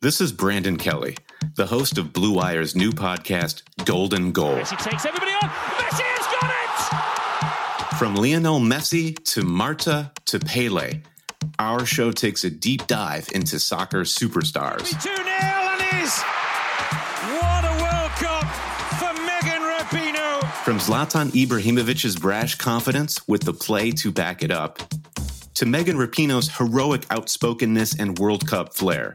This is Brandon Kelly, the host of Blue Wire's new podcast, Golden Goal. Messi takes everybody on. Messi has got it! From Lionel Messi to Marta to Pele, our show takes a deep dive into soccer superstars. 2 0 and is. What a World Cup for Megan Rapinoe. From Zlatan Ibrahimovic's brash confidence with the play to back it up, to Megan Rapinoe's heroic outspokenness and World Cup flair.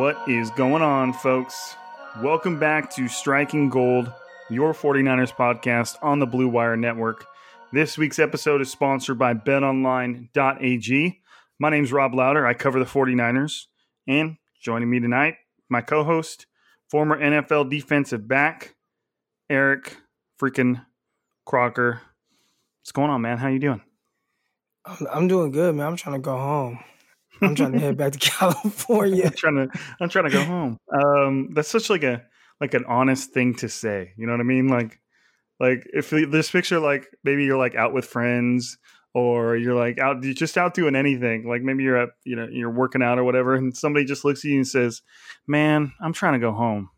What is going on, folks? Welcome back to Striking Gold, your 49ers podcast on the Blue Wire Network. This week's episode is sponsored by betonline.ag. My name's Rob Lowder. I cover the 49ers. And joining me tonight, my co host, former NFL defensive back, Eric freaking Crocker. What's going on, man? How you doing? I'm, I'm doing good, man. I'm trying to go home. I'm trying to head back to California. I'm trying to I'm trying to go home. Um, that's such like a like an honest thing to say. You know what I mean? Like like if this picture like maybe you're like out with friends or you're like out you're just out doing anything. Like maybe you're at you know you're working out or whatever, and somebody just looks at you and says, "Man, I'm trying to go home."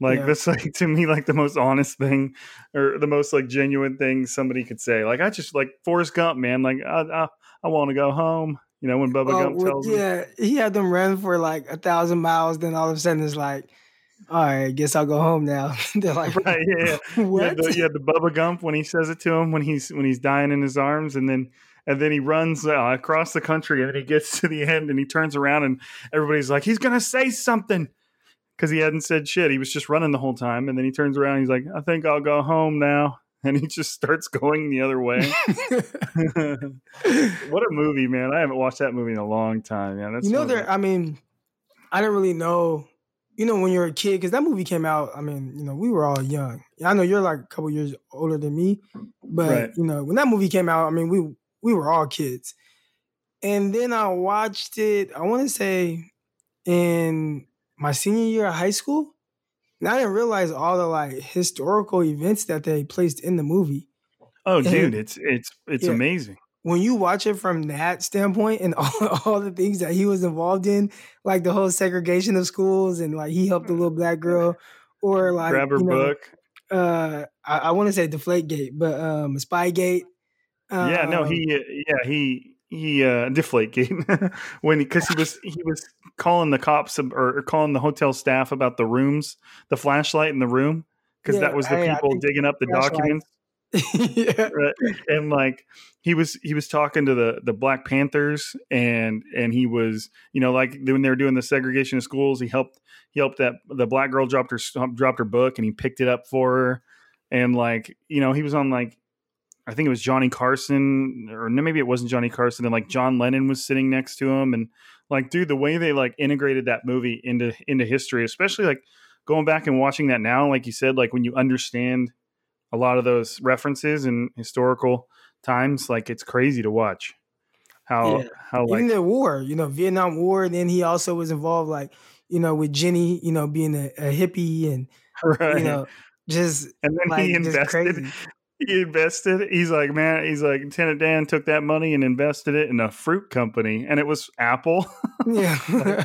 Like Yeah. that's like to me like the most honest thing or the most like genuine thing somebody could say. Like I just like Forrest Gump, man. Like I I, I want to go home. You know when Bubba Well, Gump well, tells him. yeah, he had them run for like a thousand miles. Then all of a sudden, it's like, all right, guess I'll go home now. They're like, Right, yeah, yeah. What? the, the Bubba Gump when he says it to him when he's when he's dying in his arms, and then and then he runs uh, across the country, and then he gets to the end, and he turns around, and everybody's like, he's gonna say something because he hadn't said shit. He was just running the whole time, and then he turns around, he's like, I think I'll go home now, and he just starts going the other way. what a movie, man! I haven't watched that movie in a long time. That's you know, there. I mean, I didn't really know, you know, when you're a kid, because that movie came out. I mean, you know, we were all young. I know you're like a couple years older than me, but Right. you know, when that movie came out, I mean, we we were all kids. And then I watched it. I want to say in my senior year of high school. And I didn't realize all the like historical events that they placed in the movie. Oh, And- dude, it's it's it's Yeah. amazing. when you watch it from that standpoint and all, all the things that he was involved in, like the whole segregation of schools and like he helped a little black girl, or like Grab her you know, book. Uh, I, I want to say Deflate Gate, but um, Spygate. yeah, no, um, he yeah he he uh deflate gate when because he was he was calling the cops or, or calling the hotel staff about the rooms, the flashlight in the room because Yeah, that was the I- I people think digging up the flashlight. documents. yeah. right? and like he was he was talking to the the black panthers and and he was you know like when they were doing the segregation of schools he helped he helped that the black girl dropped her dropped her book and he picked it up for her and like you know he was on like i think it was johnny carson or maybe it wasn't johnny carson and like john lennon was sitting next to him and like dude the way they like integrated that movie into into history especially like going back and watching that now like you said like when you understand a lot of those references and historical times like it's crazy to watch how Yeah. how like Even the war, you know, Vietnam War. Then he also was involved, like you know, with Jenny, you know, being a, a hippie and right you know, just and then like he invested crazy. He invested he's like man he's like lieutenant dan took that money and invested it in a fruit company and it was apple Yeah.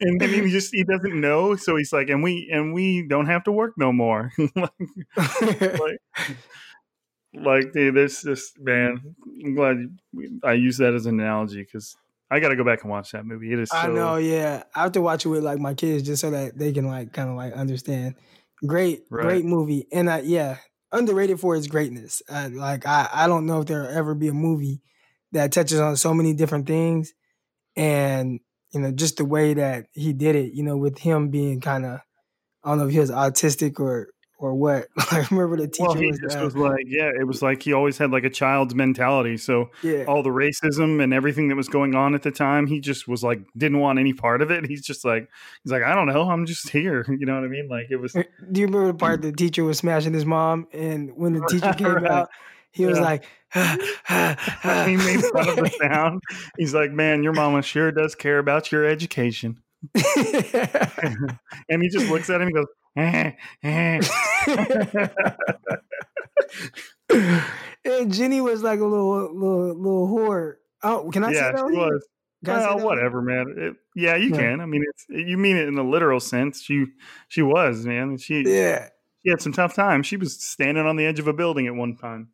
and then he just he doesn't know so he's like and we and we don't have to work no more like, like, like dude, this this man. I'm glad you, I use that as an analogy because I got to go back and watch that movie. It is. So, I know, yeah. I have to watch it with like my kids just so that they can like kind of like understand. Great, Right. great movie, and uh, yeah, underrated for its greatness. Uh, like I, I don't know if there'll ever be a movie that touches on so many different things, and you know, just the way that he did it. You know, with him being kind of, I don't know if he was autistic or or what. I remember the teacher Well, he was, just was like, yeah, it was like he always had like a child's mentality. So yeah, all the racism and everything that was going on at the time, he just was like, didn't want any part of it. He's just like, he's like, I don't know, I'm just here. You know what I mean? Like it was. Do you remember the part the teacher was smashing his mom, and when the teacher came Right. out, he was Yeah. like, he made fun of the sound. He's like, man, your mama sure does care about your education. and he just looks at him and goes, eh, eh. And Jenny was like a little little little whore. Oh, can I yeah, say that? she was. Can I say Well, whatever, man. It- yeah, you Yeah. can. I mean, it's you mean it in the literal sense. She she was man. She here? she had some tough times. She was standing on the edge of a building at one time,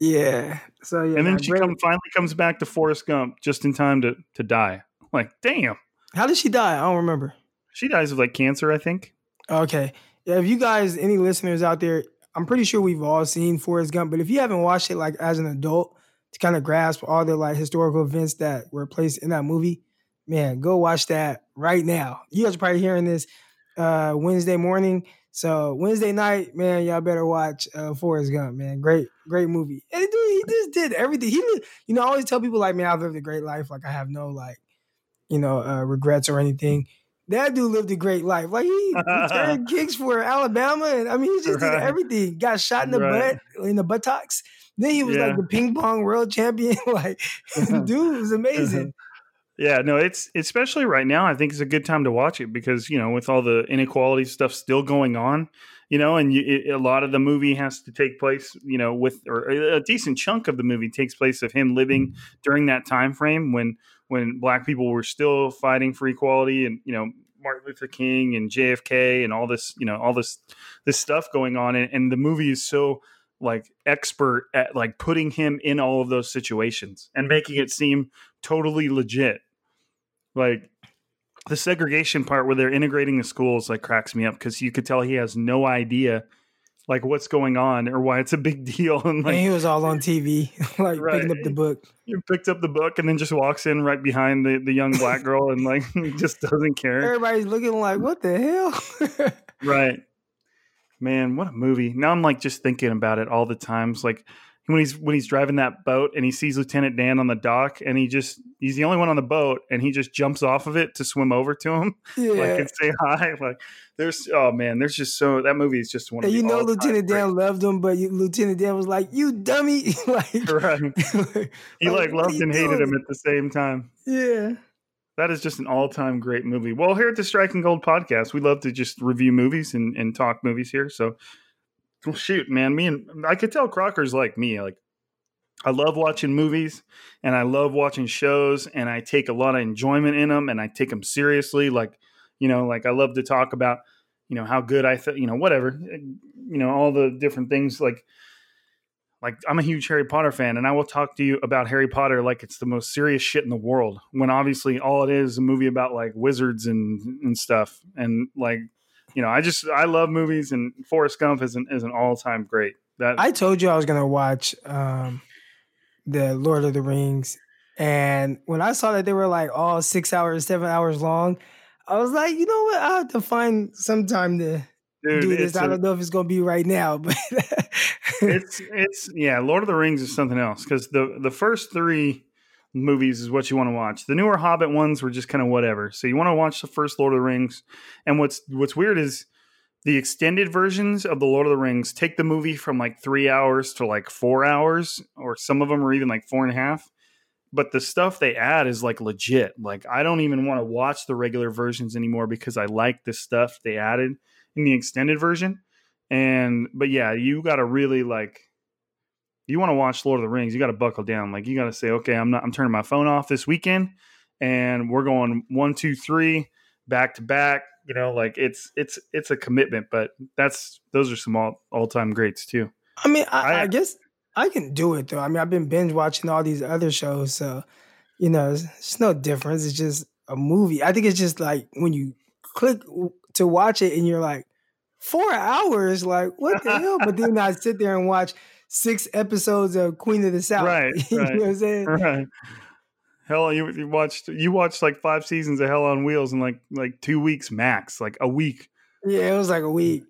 Yeah, yeah. So yeah, and then she come, finally comes back to Forrest Gump just in time to to die. Like, damn, How did she die? I don't remember. she dies of like cancer, I think. Okay. Yeah, if you guys, any listeners out there, I'm pretty sure we've all seen Forrest Gump, but if you haven't watched it like as an adult to kind of grasp all the like historical events that were placed in that movie, man, go watch that right now. You guys are probably hearing this uh Wednesday morning. So Wednesday night, man, y'all better watch uh Forrest Gump, man. Great, great movie. And dude, he just did everything. He you know, I always tell people like, man, I've lived a great life. Like I have no like, you know, uh regrets or anything. That dude lived a great life. Like he returned kicks for Alabama, and I mean, he just Right. did everything. Got shot in the Right. butt, in the buttocks. Then he was Yeah. like the ping pong world champion. like, dude was amazing. Uh-huh. Yeah, no, it's especially right now. I think it's a good time to watch it because you know, with all the inequality stuff still going on, you know, and you, it, a lot of the movie has to take place, you know, with or a decent chunk of the movie takes place of him living mm-hmm. during that time frame when when black people were still fighting for equality, and you know, Martin Luther King and JFK and all this, you know, all this this stuff going on, and, and the movie is so like expert at like putting him in all of those situations and making it seem totally legit. Like the segregation part where they're integrating the schools like cracks me up because you could tell he has no idea like what's going on or why it's a big deal and and like he was all on TV, like Right. picking up the book. he picked up the book and then just walks in right behind the, the young black girl and like just doesn't care Everybody's looking like, what the hell? right man what a movie now i'm like just thinking about it all the times like when he's when he's driving that boat and he sees Lieutenant Dan on the dock and he just he's the only one on the boat and he just jumps off of it to swim over to him Yeah. like and say hi like there's oh man there's just so that movie is just one of and you know Lieutenant great- Dan loved him, but you, Lieutenant Dan was like, "You dummy!" like, right he like loved and hated doing? him at the same time Yeah. that is just an all-time great movie well here at the striking gold podcast we love to just review movies and, and talk movies here so well, shoot man me and i could tell crocker's like me like i love watching movies and i love watching shows and i take a lot of enjoyment in them and i take them seriously like you know like i love to talk about you know how good i th- you know whatever you know all the different things like like I'm a huge Harry Potter fan, and I will talk to you about Harry Potter like it's the most serious shit in the world. When obviously all it is is a movie about like wizards and and stuff, and like you know, I just I love movies, and Forrest Gump is an is an all time great. That I told you I was gonna watch um, the Lord of the Rings, and when I saw that they were like all six hours, seven hours long, I was like, you know what? I have to find some time to dude, do this. I I don't know if it's gonna be right now, but it's it's yeah lord of the rings is something else because the the first three movies is what you want to watch. The newer hobbit ones were just kind of whatever. So you want to watch the first lord of the rings and what's what's weird is the extended versions of the lord of the rings take the movie from like three hours to like four hours or some of them are even like four and a half. But the stuff they add is like legit. Like i don't even want to watch the regular versions anymore because i like the stuff they added in the extended version. And but yeah, you got to really like you want to watch Lord of the Rings, you got to buckle down. Like you got to say, okay, I'm not I'm turning my phone off this weekend and we're going one, two, three, back to back. You know, like it's it's it's a commitment, but that's those are some all all time greats too. I mean, I, I- I guess I can do it though. I mean, I've been binge watching all these other shows, so you know, it's, it's no difference. It's just a movie. I think it's just like when you click to watch it and you're like, four hours, like what the hell? But then I sit there and watch six episodes of Queen of the South. Right, you right. know what I'm saying? Right. Hell, you, you watched you watched like five seasons of Hell on Wheels in like like two weeks max, like a week. Yeah, it was like a week.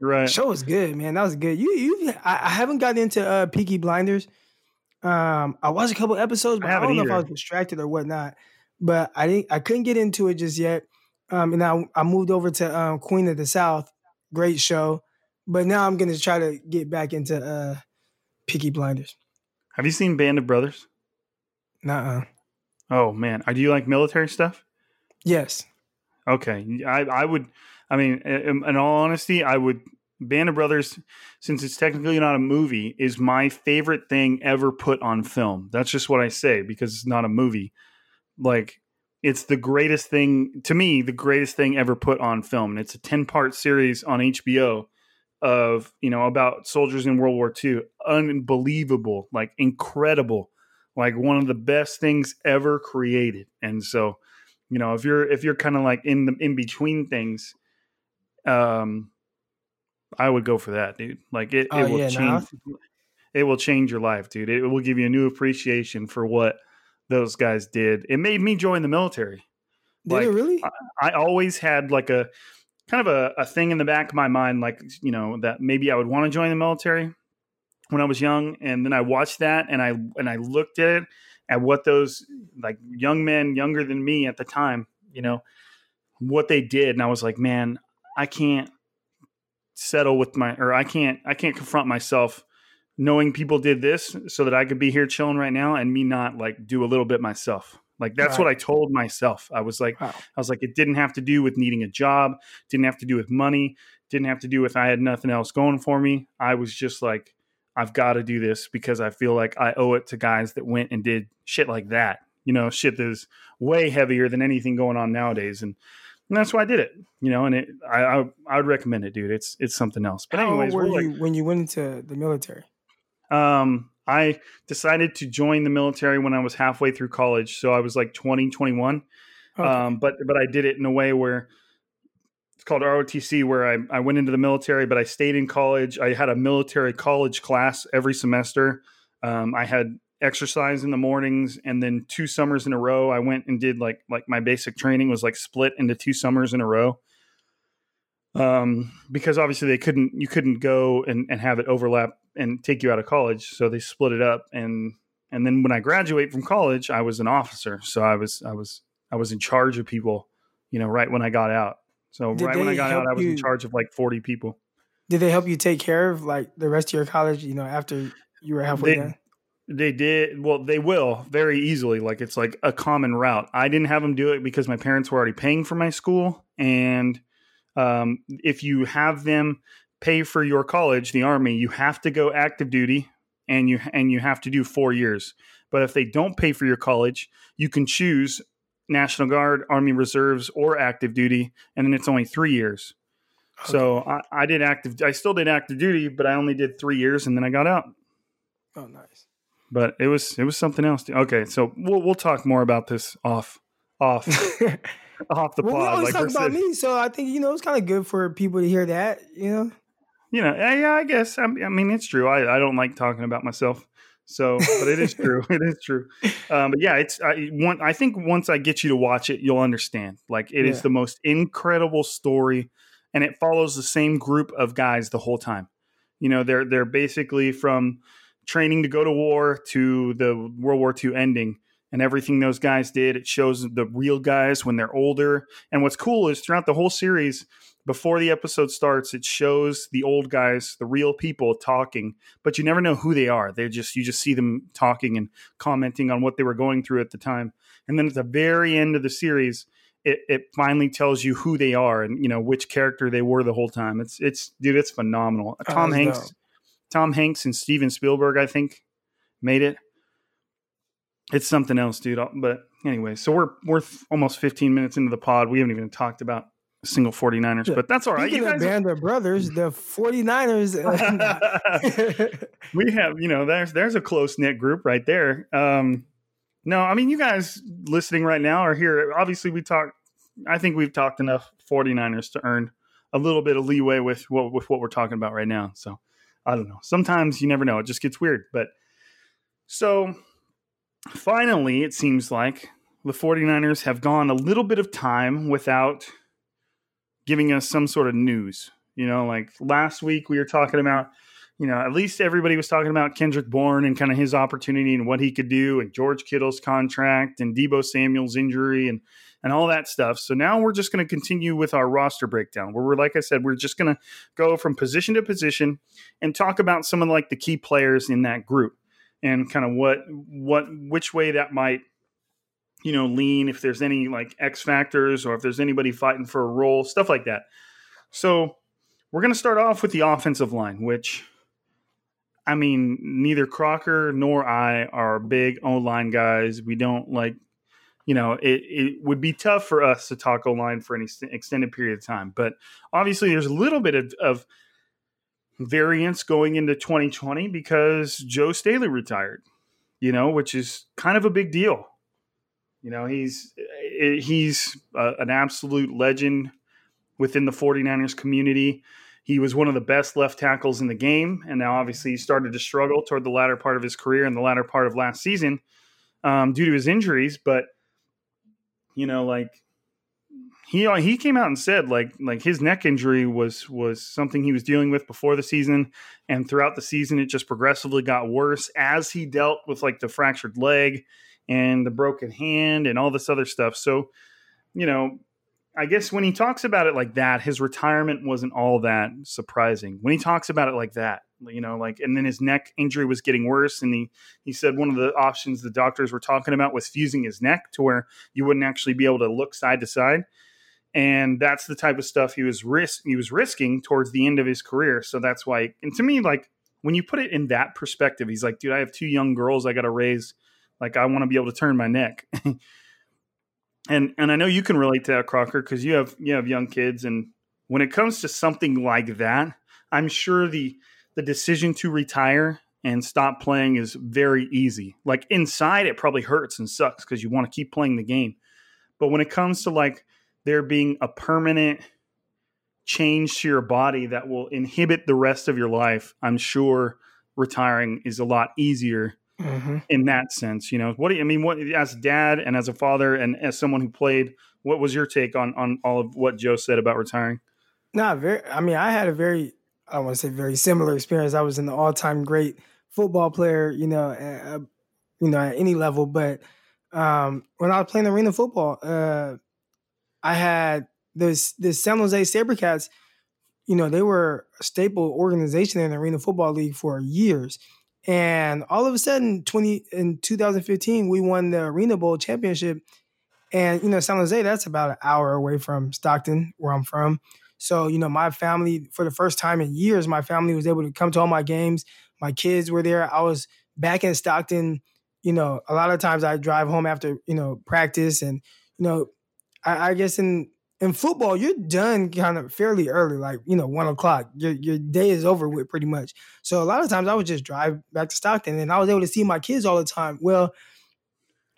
Right. show was good, man. That was good. You, you, I, I haven't gotten into uh, Peaky Blinders. Um, I watched a couple episodes, but I I, don't know if I was distracted or whatnot. But I didn't, I couldn't get into it just yet. Um, and I, I moved over to um, Queen of the South. Great show, but now I'm gonna try to get back into uh, Peaky Blinders. Have you seen Band of Brothers? Nuh-uh. Oh man, Uh, do you like military stuff? Yes. Okay, I I would. I mean, in, in all honesty, I would. Band of Brothers, since it's technically not a movie, is my favorite thing ever put on film. That's just what I say because it's not a movie. Like, it's the greatest thing to me, the greatest thing ever put on film. And it's a ten part series on HBO of you know about soldiers in World War II. Unbelievable, like incredible, like one of the best things ever created. And so, you know, if you're if you're kind of like in the in between things, um, I would go for that, dude. Like it, Oh, it will yeah, change. It will change your life, dude. It will give you a new appreciation for what those guys did. It made me join the military. Did Like, it really? I always had like a kind of a, a thing in the back of my mind, like, you know, that maybe I would want to join the military when I was young. And then I watched that and I and I looked at it at what those like young men younger than me at the time, you know, what they did. And I was like, man, I can't settle with my or I can't I can't confront myself knowing people did this so that I could be here chilling right now and me not like do a little bit myself. Like that's what I told myself. I was like Wow. I was like, it didn't have to do with needing a job, didn't have to do with money, didn't have to do with I had nothing else going for me. I was just like, I've got to do this because I feel like I owe it to guys that went and did shit like that. You know, shit that is way heavier than anything going on nowadays. And, and that's why I did it. You know, and it, I, I I would recommend it, dude. It's it's something else. But How old anyways, were we're you like, when you went into the military? um, I decided to join the military when I was halfway through college. So I was like 20, 21. Okay. Um, but but I did it in a way where it's called ROTC, where I, I went into the military, but I stayed in college. I had a military college class every semester. Um, I had exercise in the mornings, and then two summers in a row, I went and did like like my basic training was like split into two summers in a row. Um, because obviously they couldn't you couldn't go and, and have it overlap and take you out of college. So they split it up, and and then when I graduate from college, I was an officer. So I was I was I was in charge of people. You know, right when I got out. So Did right when I got out, I was in charge of like forty people. Did they help you take care of like the rest of your college? You know, after you were halfway They- done. They did well. They will very easily. Like it's like a common route. I didn't have them do it because my parents were already paying for my school, and um, if you have them pay for your college, the army, you have to go active duty, and you and you have to do four years. But if they don't pay for your college, you can choose National Guard, Army Reserves, or active duty, and then it's only three years. So I, I did active. I still did active duty, but I only did three years, and then I got out Oh, nice. but it was it was something else. Okay, so we'll we'll talk more about this off off off the pod. well, we always Like talk about saying- me, so I think you know it's kind of good for people to hear that. You know, you know, yeah, I guess. I, I mean, it's true. I, I don't like talking about myself, so but it is true. it is true. Um, but yeah, it's I one. I think once I get you to watch it, you'll understand. Like it is Yeah. the most incredible story, and it follows the same group of guys the whole time. You know, they're they're basically from training to go to war to the World War II ending. And everything those guys did, it shows the real guys when they're older. And what's cool is throughout the whole series, before the episode starts, it shows the old guys, the real people talking, but you never know who they are. They just you just see them talking and commenting on what they were going through at the time. And then at the very end of the series, it, it finally tells you who they are and you know which character they were the whole time. It's it's dude, it's phenomenal. Oh, Tom Hanks, dope. Tom Hanks and Steven Spielberg, I think, made it. It's something else, dude. But anyway, so we're we're almost 15 minutes into the pod. We haven't even talked about single 49ers, Yeah. but that's all right. Speaking You guys, band of brothers, the 49ers. we have, you know, there's there's a close knit group right there. Um, no, I mean, you guys listening right now are here. Obviously, we talked. I think we've talked enough 49ers to earn a little bit of leeway with what with what we're talking about right now. So I don't know. Sometimes you never know. It just gets weird. But so finally, it seems like the 49ers have gone a little bit of time without giving us some sort of news. You know, like last week we were talking about, you know, at least everybody was talking about Kendrick Bourne and kind of his opportunity and what he could do, and George Kittle's contract and Deebo Samuel's injury and and all that stuff. So now we're just going to continue with our roster breakdown, where we're like I said, we're just going to go from position to position and talk about some of like the key players in that group and kind of what what which way that might you know lean if there's any like X factors or if there's anybody fighting for a role, stuff like that. So we're going to start off with the offensive line, which I mean, neither Crocker nor I are big O line guys. We don't like, you know, it, it would be tough for us to talk O line for any extended period of time. But obviously, there's a little bit of, of variance going into 2020 because Joe Staley retired, you know, which is kind of a big deal. You know, he's eh, he's uh, an absolute legend within the 49ers community. He was one of the best left tackles in the game, and now obviously he started to struggle toward the latter part of his career and the latter part of last season um, due to his injuries. But you know, like he he came out and said like like his neck injury was was something he was dealing with before the season, and throughout the season it just progressively got worse as he dealt with like the fractured leg and the broken hand and all this other stuff. So, you know, I guess when he talks about it like that, his retirement wasn't all that surprising. When he talks about it like that, you know, like and then his neck injury was getting worse, and he he said one of the options the doctors were talking about was fusing his neck to where you wouldn't actually be able to look side to side, and that's the type of stuff he was risk he was risking towards the end of his career. So that's why, and to me, like when you put it in that perspective, he's like, dude, I have two young girls I got to raise. Like I want to be able to turn my neck. and and I know you can relate to that, Crocker, because you have you have young kids, and when it comes to something like that, I'm sure the the decision to retire and stop playing is very easy. Like inside, it probably hurts and sucks because you want to keep playing the game. But when it comes to like there being a permanent change to your body that will inhibit the rest of your life, I'm sure retiring is a lot easier Mhm. in that sense. You know, what do you I mean? What as a dad and as a father and as someone who played, what was your take on on all of what Joe said about retiring? Not very. I mean, I had a very I want to say very similar experience. I was an all time great football player, you know, at, you know, at any level. But um, when I was playing arena football, uh, I had this this San Jose SaberCats. You know, they were a staple organization in the Arena Football League for years. And all of a sudden, 20 in 2015, we won the Arena Bowl championship. And you know, San Jose, that's about an hour away from Stockton, where I'm from. So, you know, my family, for the first time in years, my family was able to come to all my games. My kids were there. I was back in Stockton. You know, a lot of times I drive home after, you know, practice. And, you know, I, I guess in in football, you're done kind of fairly early, like, you know, one o'clock. Your your day is over with pretty much. So a lot of times I would just drive back to Stockton and I was able to see my kids all the time. Well,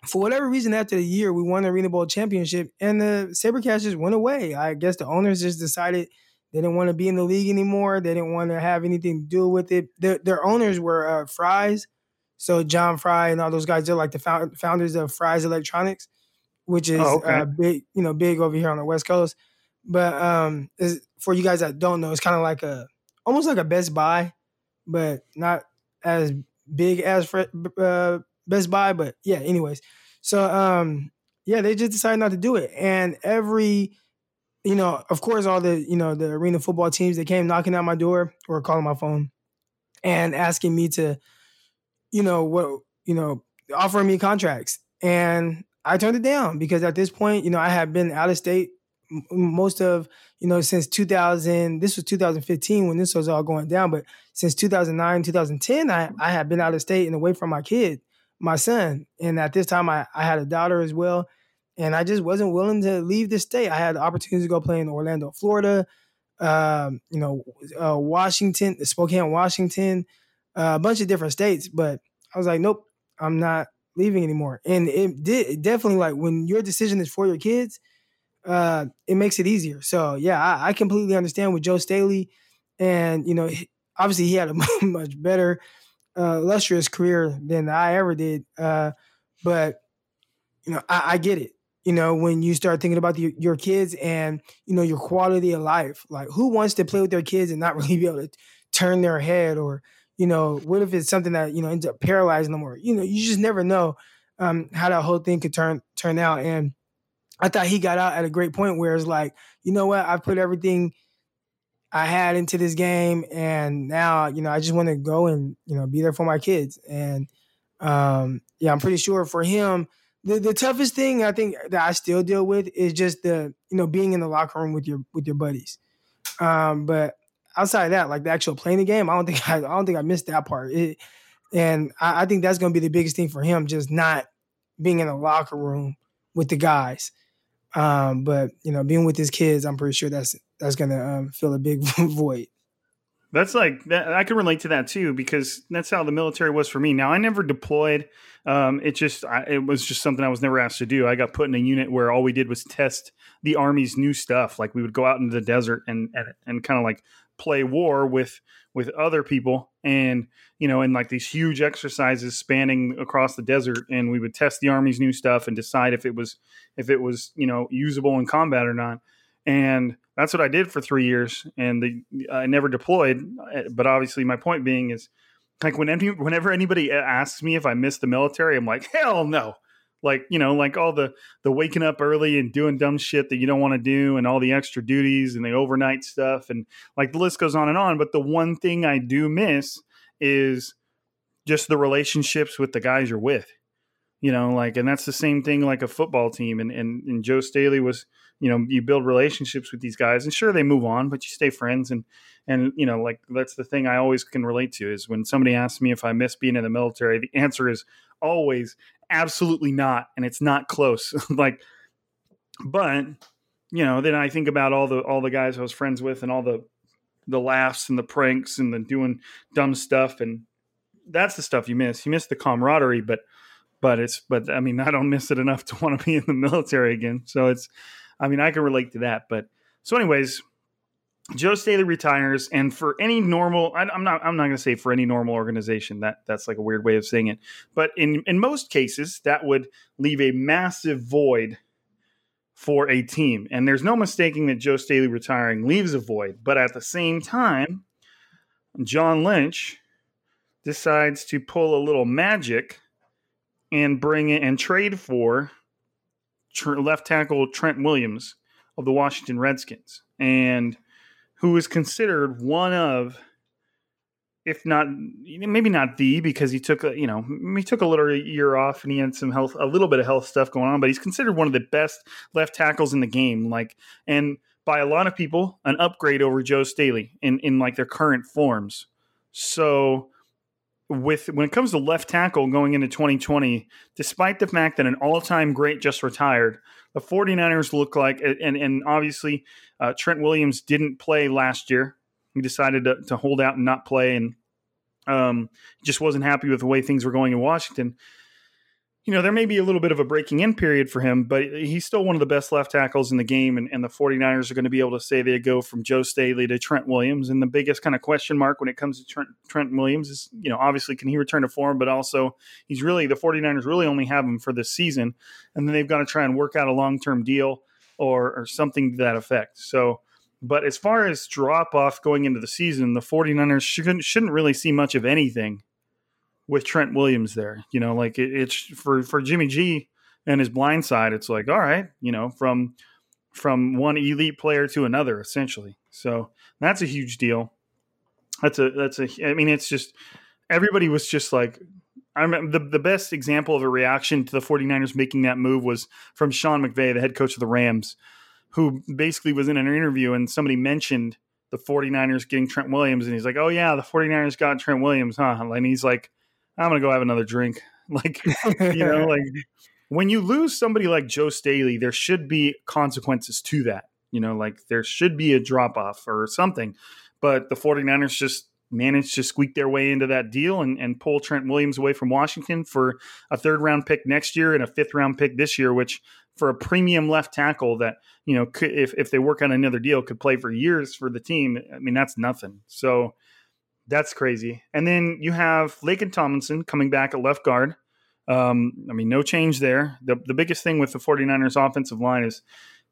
for whatever reason, after the year, we won the Arena Bowl championship and the Sabercats just went away. I guess the owners just decided they didn't want to be in the league anymore. They didn't want to have anything to do with it. Their, their owners were uh, Fry's. So John Fry and all those guys, they're like the found, founders of Fry's Electronics, which is oh, okay. uh, big, you know, big over here on the West Coast. But um, is, for you guys that don't know, it's kind of like a, almost like a Best Buy, but not as big as uh, Best Buy, but yeah, anyways. So um yeah, they just decided not to do it. And every you know, of course all the, you know, the arena football teams they came knocking at my door or calling my phone and asking me to you know, what you know, offering me contracts. And I turned it down because at this point, you know, I had been out of state most of you know since 2000 this was 2015 when this was all going down but since 2009 2010 i, I had been out of state and away from my kid my son. And at this time, I, I had a daughter as well. And I just wasn't willing to leave the state. I had the opportunity to go play in Orlando, Florida, um, you know, uh, Washington, Spokane, Washington, uh, a bunch of different states. But I was like, nope, I'm not leaving anymore. And it did it definitely like when your decision is for your kids, uh, it makes it easier. So yeah, I, I completely understand with Joe Staley, and you know, obviously he had a much better uh, illustrious career than I ever did. Uh, but you know, I, I, get it. You know, when you start thinking about the, your kids and you know your quality of life, like who wants to play with their kids and not really be able to turn their head, or you know, what if it's something that you know ends up paralyzing them, or you know, you just never know um, how that whole thing could turn turn out. And I thought he got out at a great point where it's like, you know what, I put everything I had into this game, and now you know I just want to go and you know be there for my kids. And um, yeah, I'm pretty sure for him, the the toughest thing I think that I still deal with is just the you know being in the locker room with your with your buddies. Um, but outside of that, like the actual playing the game, I don't think I, I don't think I missed that part. It, and I, I think that's going to be the biggest thing for him, just not being in the locker room with the guys. Um, but you know, being with his kids, I'm pretty sure that's that's gonna um, fill a big void. That's like that, I can relate to that too because that's how the military was for me. Now I never deployed. Um, it just I, it was just something I was never asked to do. I got put in a unit where all we did was test the army's new stuff. Like we would go out into the desert and and, and kind of like play war with with other people and you know in like these huge exercises spanning across the desert and we would test the army's new stuff and decide if it was if it was you know usable in combat or not. And that's what I did for three years and the I never deployed eh, but obviously my point being is like when any, whenever anybody asks me if I missed the military I'm like hell no like you know like all the the waking up early and doing dumb shit that you don't want to do and all the extra duties and the overnight stuff and like the list goes on and on. But the one thing i do miss is just the relationships with the guys you're with you know like and that's the same thing like a football team and and, and joe staley was you know you build relationships with these guys and sure they move on but you stay friends and and you know like that's the thing i always can relate to is when somebody asks me if i miss being in the military the answer is always absolutely not and it's not close. Like but you know then i think about all the all the guys i was friends with and all the the laughs and the pranks and the doing dumb stuff and that's the stuff you miss. You miss the camaraderie but but it's but i mean i don't miss it enough to want to be in the military again. So it's i mean i can relate to that but so anyways Joe Staley retires, and for any normal, I, am not, I'm not going to say for any normal organization that that's like a weird way of saying it, but in in most cases, that would leave a massive void for a team, and there's no mistaking that Joe Staley retiring leaves a void. But at the same time, John Lynch decides to pull a little magic and bring it and trade for left tackle Trent Williams of the Washington Redskins, and who is considered one of, if not maybe not the, because he took a you know he took a little year off and he had some health, a little bit of health stuff going on, but he's considered one of the best left tackles in the game. Like and by a lot of people, an upgrade over Joe Staley in in like their current forms. So with when it comes to left tackle going into 2020, despite the fact that an all-time great just retired, the 49ers look like and and obviously uh, Trent Williams didn't play last year. He decided to, to hold out and not play and um, just wasn't happy with the way things were going in Washington you know, there may be a little bit of a breaking in period for him, but he's still one of the best left tackles in the game. And, and the 49ers are going to be able to say they go from Joe Staley to Trent Williams. And the biggest kind of question mark when it comes to Trent, Trent Williams is, you know, obviously, can he return to form? But also, he's really, the 49ers really only have him for this season. And then they've got to try and work out a long term deal or, or something to that effect. So, but as far as drop off going into the season, the 49ers shouldn't, shouldn't really see much of anything with Trent Williams there. You know, like it, it's for for Jimmy G and his blind side. It's like all right, you know, from from one elite player to another, essentially. So that's a huge deal. That's a that's a. I mean, it's just everybody was just like. I remember the, the best example of a reaction to the 49ers making that move was from Sean McVay, the head coach of the Rams, who basically was in an interview and somebody mentioned the 49ers getting Trent Williams. And he's like, Oh, yeah, the 49ers got Trent Williams, huh? And he's like, I'm gonna go have another drink. Like you know, like when you lose somebody like Joe Staley, there should be consequences to that. You know, like there should be a drop off or something. But the 49ers just managed to squeak their way into that deal and, and pull Trent Williams away from Washington for a third round pick next year and a fifth round pick this year, which for a premium left tackle that, you know, could, if, if they work on another deal, could play for years for the team. I mean, that's nothing. So, that's crazy. And then you have Laken Tomlinson coming back at left guard. Um, I mean, no change there. The, the biggest thing with the 49ers offensive line is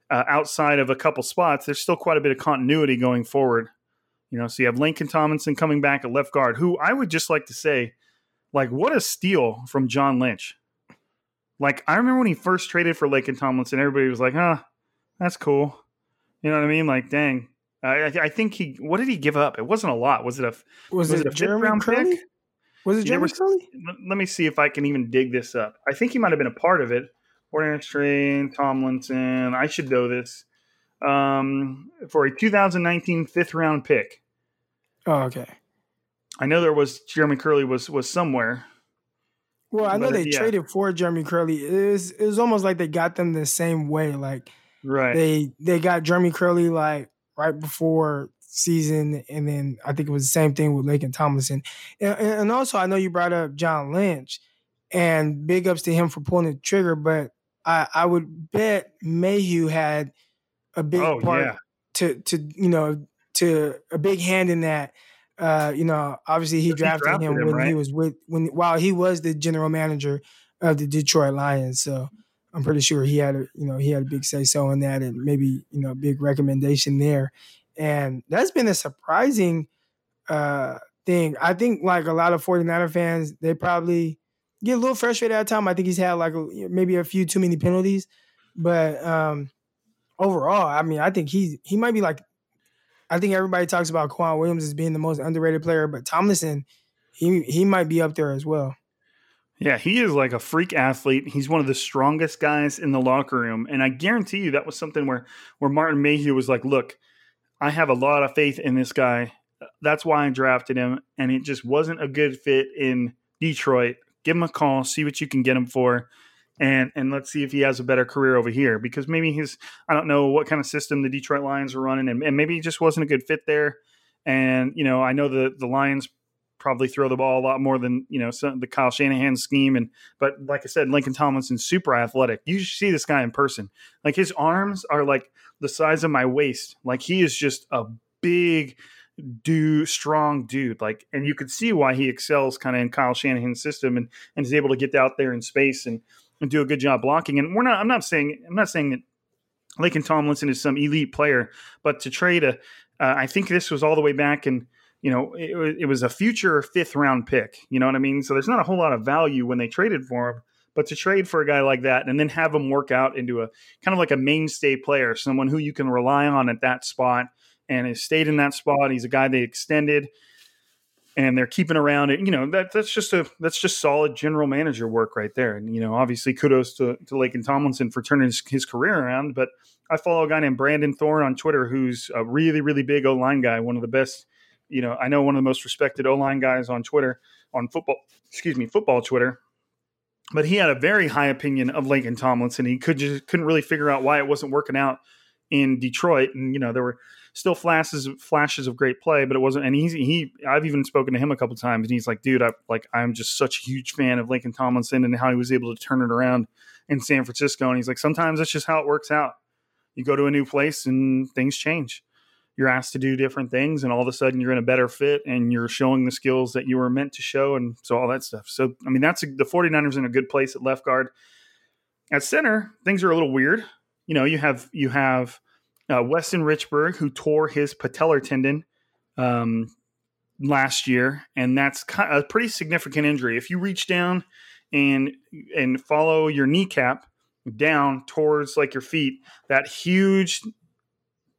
uh, outside of a couple spots, there's still quite a bit of continuity going forward. You know, so you have Laken Tomlinson coming back at left guard, who I would just like to say, like, what a steal from John Lynch. Like, I remember when he first traded for Laken Tomlinson, everybody was like, huh, that's cool. You know what I mean? Like, dang, I, I, think he. What did he give up? It wasn't a lot. Was it a? Was, was it, it a Jeremy Kerley? Pick? Was it Jeremy Kerley? Let me see if I can even dig this up. I think he might have been a part of it. Borderlands Train, Tomlinson. I should know this. Um, for a 2019 fifth round pick. Oh, okay. I know there was Jeremy Kerley was was somewhere. Well, I know they yeah. traded for Jeremy Kerley. It was, it was almost like they got them the same way. Like, right? They they got Jeremy Kerley like right before season, and then I think it was the same thing with Laken Tomlinson. And, and, also, I know you brought up John Lynch, and big ups to him for pulling the trigger. But I, I would bet Mayhew had a big oh, part yeah. to to you know to a big hand in that. Uh, you know, obviously he drafted, he drafted, him, when right? he was with when while he was the general manager of the Detroit Lions. So I'm pretty sure he had a you know he had a big say so in that and maybe you know a big recommendation there. And that's been a surprising uh thing. I think like a lot of 49er fans, they probably get a little frustrated at time. I think he's had like a, maybe a few too many penalties, but um overall, I mean, I think he he might be like I think everybody talks about K'Waun Williams as being the most underrated player, but Tomlinson, he he might be up there as well. Yeah, he is like a freak athlete. He's one of the strongest guys in the locker room, and I guarantee you that was something where where Martin Mayhew was like, "Look, I have a lot of faith in this guy. That's why I drafted him, and it just wasn't a good fit in Detroit. Give him a call, see what you can get him for." and and let's see if he has a better career over here because maybe he's I don't know what kind of system the Detroit Lions are running and, and maybe he just wasn't a good fit there. And you know I know the the Lions probably throw the ball a lot more than you know some, the Kyle Shanahan scheme. And but like I said, Laken Tomlinson's super athletic. You see this guy in person. Like his arms are like the size of my waist. Like he is just a big dude, strong dude. Like, and you could see why he excels kind of in Kyle Shanahan's system and and is able to get out there in space and and do a good job blocking. And we're not. I'm not saying. I'm not saying that. Laken Tomlinson is some elite player, but to trade a, uh, I think this was all the way back in you know, it, it was a future fifth round pick. You know what I mean? So there's not a whole lot of value when they traded for him. But to trade for a guy like that and then have him work out into a kind of like a mainstay player, someone who you can rely on at that spot and has stayed in that spot. He's a guy they extended and they're keeping around it. You know, that that's just a that's just solid general manager work right there. And you know, obviously kudos to, to Laken Tomlinson for turning his, his career around. But I follow a guy named Brandon Thorn on Twitter who's a really, really big O line guy, one of the best, you know, I know one of the most respected O line guys on Twitter, on football, excuse me, football Twitter but he had a very high opinion of Laken Tomlinson. He could just couldn't really figure out why it wasn't working out in Detroit. And you know there were still flashes flashes of great play, but it wasn't. And he he I've even spoken to him a couple times, and he's like, dude, I like I'm just such a huge fan of Laken Tomlinson and how he was able to turn it around in San Francisco. And he's like, sometimes that's just how it works out. You go to a new place and things change you're asked to do different things and all of a sudden you're in a better fit and you're showing the skills that you were meant to show and so all that stuff. So i mean that's a, the 49ers in a good place at left guard. At center things are a little weird. You know you have you have uh, weston richburg who tore his patellar tendon um, last year and that's a pretty significant injury. If you reach down and and follow your kneecap down towards like your feet that huge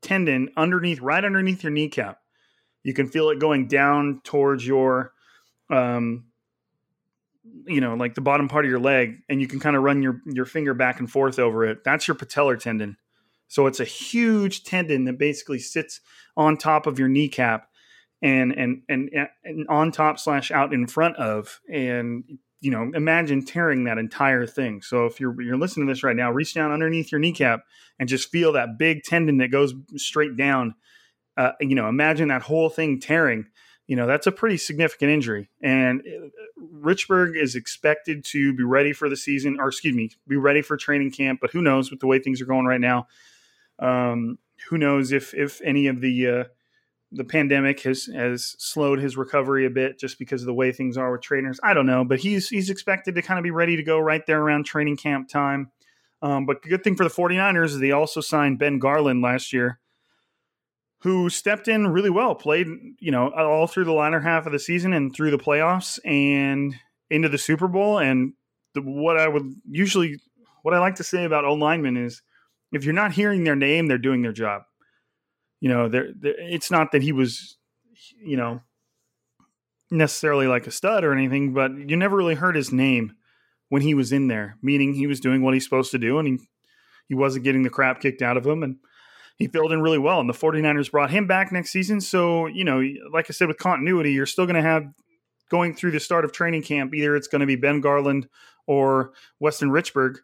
tendon underneath, right underneath your kneecap. You can feel it going down towards your, um, you know, like the bottom part of your leg, and you can kind of run your your finger back and forth over it. That's your patellar tendon. So it's a huge tendon that basically sits on top of your kneecap and and and, and on top slash out in front of and you know, imagine tearing that entire thing. So if you're you're listening to this right now, reach down underneath your kneecap and just feel that big tendon that goes straight down. Uh, you know, imagine that whole thing tearing. You know, that's a pretty significant injury. And uh, Richburg is expected to be ready for the season, or excuse me, be ready for training camp. But who knows with the way things are going right now? Um, who knows if if any of the uh, the pandemic has has slowed his recovery a bit just because of the way things are with trainers. I don't know, but he's he's expected to kind of be ready to go right there around training camp time. Um, but good thing for the 49ers is they also signed Ben Garland last year, who stepped in really well, played, you know, all through the latter half of the season and through the playoffs and into the Super Bowl. And the, what I would usually, what I like to say about O linemen is if you're not hearing their name, they're doing their job you know, there, it's not that he was, you know, necessarily like a stud or anything, but you never really heard his name when he was in there, meaning he was doing what he's supposed to do and he he wasn't getting the crap kicked out of him and he filled in really well and the 49ers brought him back next season. So, you know, like I said with continuity, you're still going to have going through the start of training camp either it's going to be Ben Garland or Weston Richburg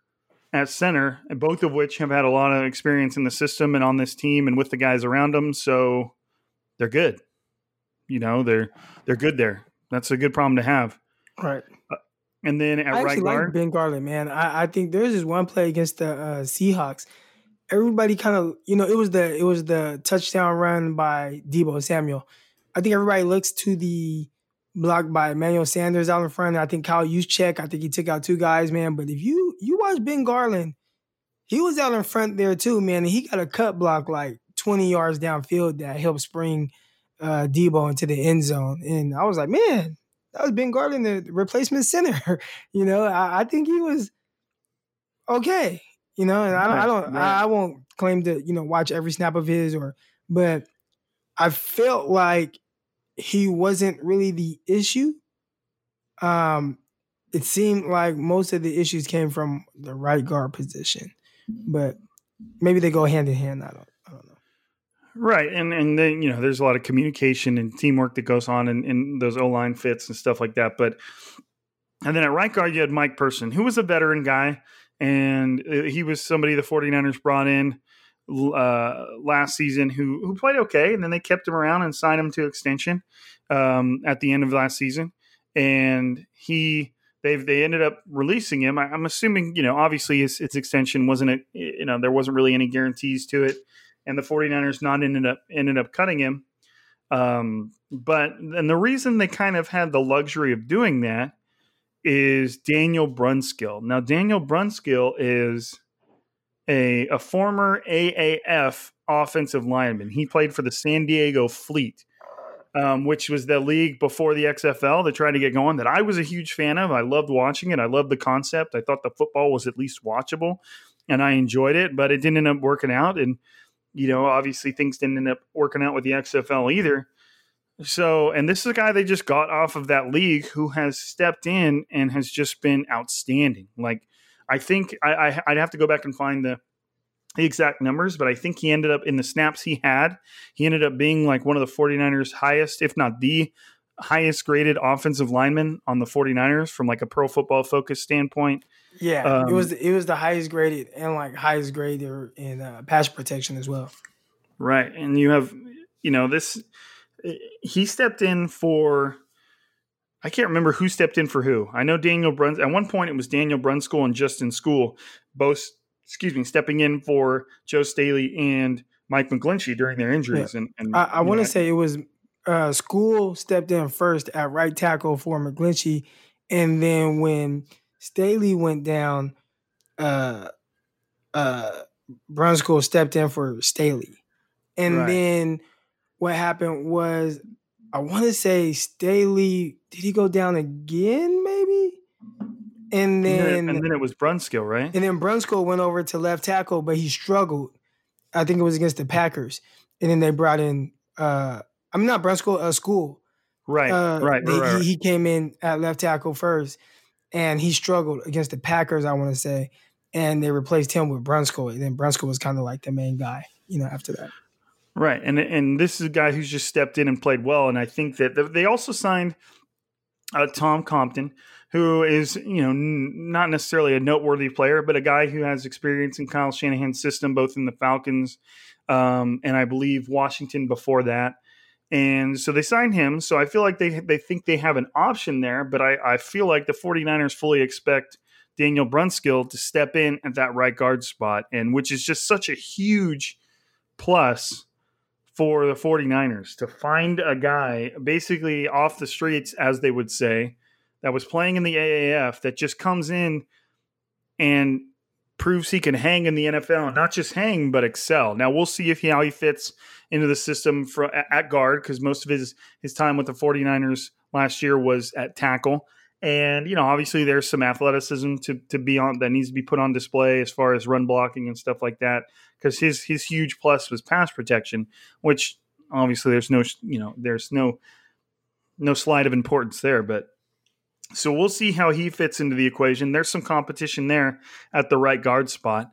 at center, and both of which have had a lot of experience in the system and on this team and with the guys around them. So they're good. You know, they're they're good there. That's a good problem to have. Right. Uh, and then at I right guard, like Ben Garland, man. I, I think there's this one play against the uh, Seahawks. Everybody kind of, you know, it was the it was the touchdown run by Deebo Samuel. I think everybody looks to the blocked by Emmanuel Sanders out in front. I think Kyle Juszczyk, I think he took out two guys, man. But if you you watch Ben Garland, he was out in front there too, man. And he got a cut block like 20 yards downfield that helped spring uh, Deebo into the end zone. And I was like, man, that was Ben Garland, the replacement center. you know, I, I, think he was okay. You know, and I don't, I don't, I, I won't claim to, you know, watch every snap of his or, but I felt like he wasn't really the issue. Um, it seemed like most of the issues came from the right guard position, but maybe they go hand in hand. I don't, I don't know. Right, and and then you know, there's a lot of communication and teamwork that goes on in, in those O line fits and stuff like that. But and then at right guard, you had Mike Person, who was a veteran guy, and uh, he was somebody the 49ers brought in uh, last season who who played okay, and then they kept him around and signed him to extension um, at the end of last season. And he they they ended up releasing him. I, am assuming you know obviously his, extension wasn't a, you know there wasn't really any guarantees to it, and the 49ers not ended up ended up cutting him. Um, but and the reason they kind of had the luxury of doing that is Daniel Brunskill. Now Daniel Brunskill is a, a former AAF offensive lineman. He played for the San Diego Fleet. um, which was the league before the XFL. They're to get going. That I was a huge fan of. I loved watching it. I loved the concept. I thought the football was at least watchable, and I enjoyed it. But it didn't end up working out, and you know, obviously things didn't end up working out with the XFL either. So, and this is a guy they just got off of that league who has stepped in and has just been outstanding. Like, I think I, I I'd have to go back and find the the exact numbers, but I think he ended up in the snaps he had, he ended up being like one of the 49ers highest, if not the highest graded offensive lineman on the 49ers from like a pro football focus standpoint. Yeah, um, it was it was the highest graded and like highest graded in uh, pass protection as well. Right, and you have you know this he stepped in for I can't remember who stepped in for who. I know Daniel Bruns at one point it was Daniel Brunskill and Justin Skule, both excuse me, stepping in for Joe Staley and Mike McGlinchey during their injuries. Yeah. And, and, I, I want to say it was uh, Skule stepped in first at right tackle for McGlinchey, and then when Staley went down, uh, uh, Brunskill stepped in for Staley, and right. then what happened was I want to say Staley did he go down again? Maybe and then and then it was Brunskill, right? And then Brunskill went over to left tackle, but he struggled. I think it was against the Packers, and then they brought in. uh I'm not Brunskill, uh, Skule. Right, uh, right, they, right, He, he came in at left tackle first, and he struggled against the Packers. I want to say, and they replaced him with Brunskill, and then Brunskill was kind of like the main guy, you know, after that. Right, and and this is a guy who's just stepped in and played well, and I think that they also signed uh, Tom Compton, who is you know n- not necessarily a noteworthy player, but a guy who has experience in Kyle Shanahan's system, both in the Falcons um, and I believe Washington before that. And so they signed him. So I feel like they they think they have an option there, but I, I feel like the 49ers fully expect Daniel Brunskill to step in at that right guard spot, and which is just such a huge plus for the 49ers to find a guy basically off the streets, as they would say, that was playing in the AAF that just comes in and proves he can hang in the NFL, not just hang but excel. Now we'll see if he, how he fits into the system for at guard because most of his his time with the 49ers last year was at tackle. And you know, obviously there's some athleticism to to be on that needs to be put on display as far as run blocking and stuff like that because his his huge plus was pass protection, which obviously there's no you know, there's no no slide of importance there, but so we'll see how he fits into the equation. There's some competition there at the right guard spot.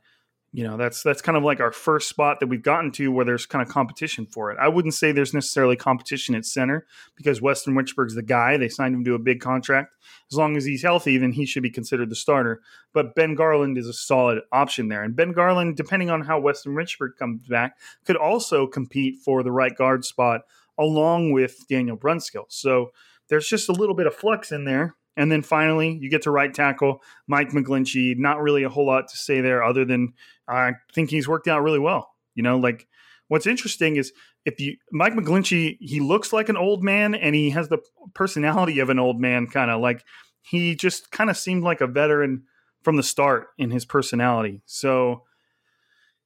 You know, that's that's kind of like our first spot that we've gotten to where there's kind of competition for it. I wouldn't say there's necessarily competition at center because Weston Richburg's the guy. They signed him to a big contract. As long as he's healthy, then he should be considered the starter. But Ben Garland is a solid option there. And Ben Garland, depending on how Weston Richburg comes back, could also compete for the right guard spot along with Daniel Brunskill. So there's just a little bit of flux in there and then finally, you get to right tackle Mike McGlinchey. Not really a whole lot to say there, other than I think he's worked out really well. You know, like what's interesting is if you Mike McGlinchey, he looks like an old man, and he has the personality of an old man, kind of like he just kind of seemed like a veteran from the start in his personality. So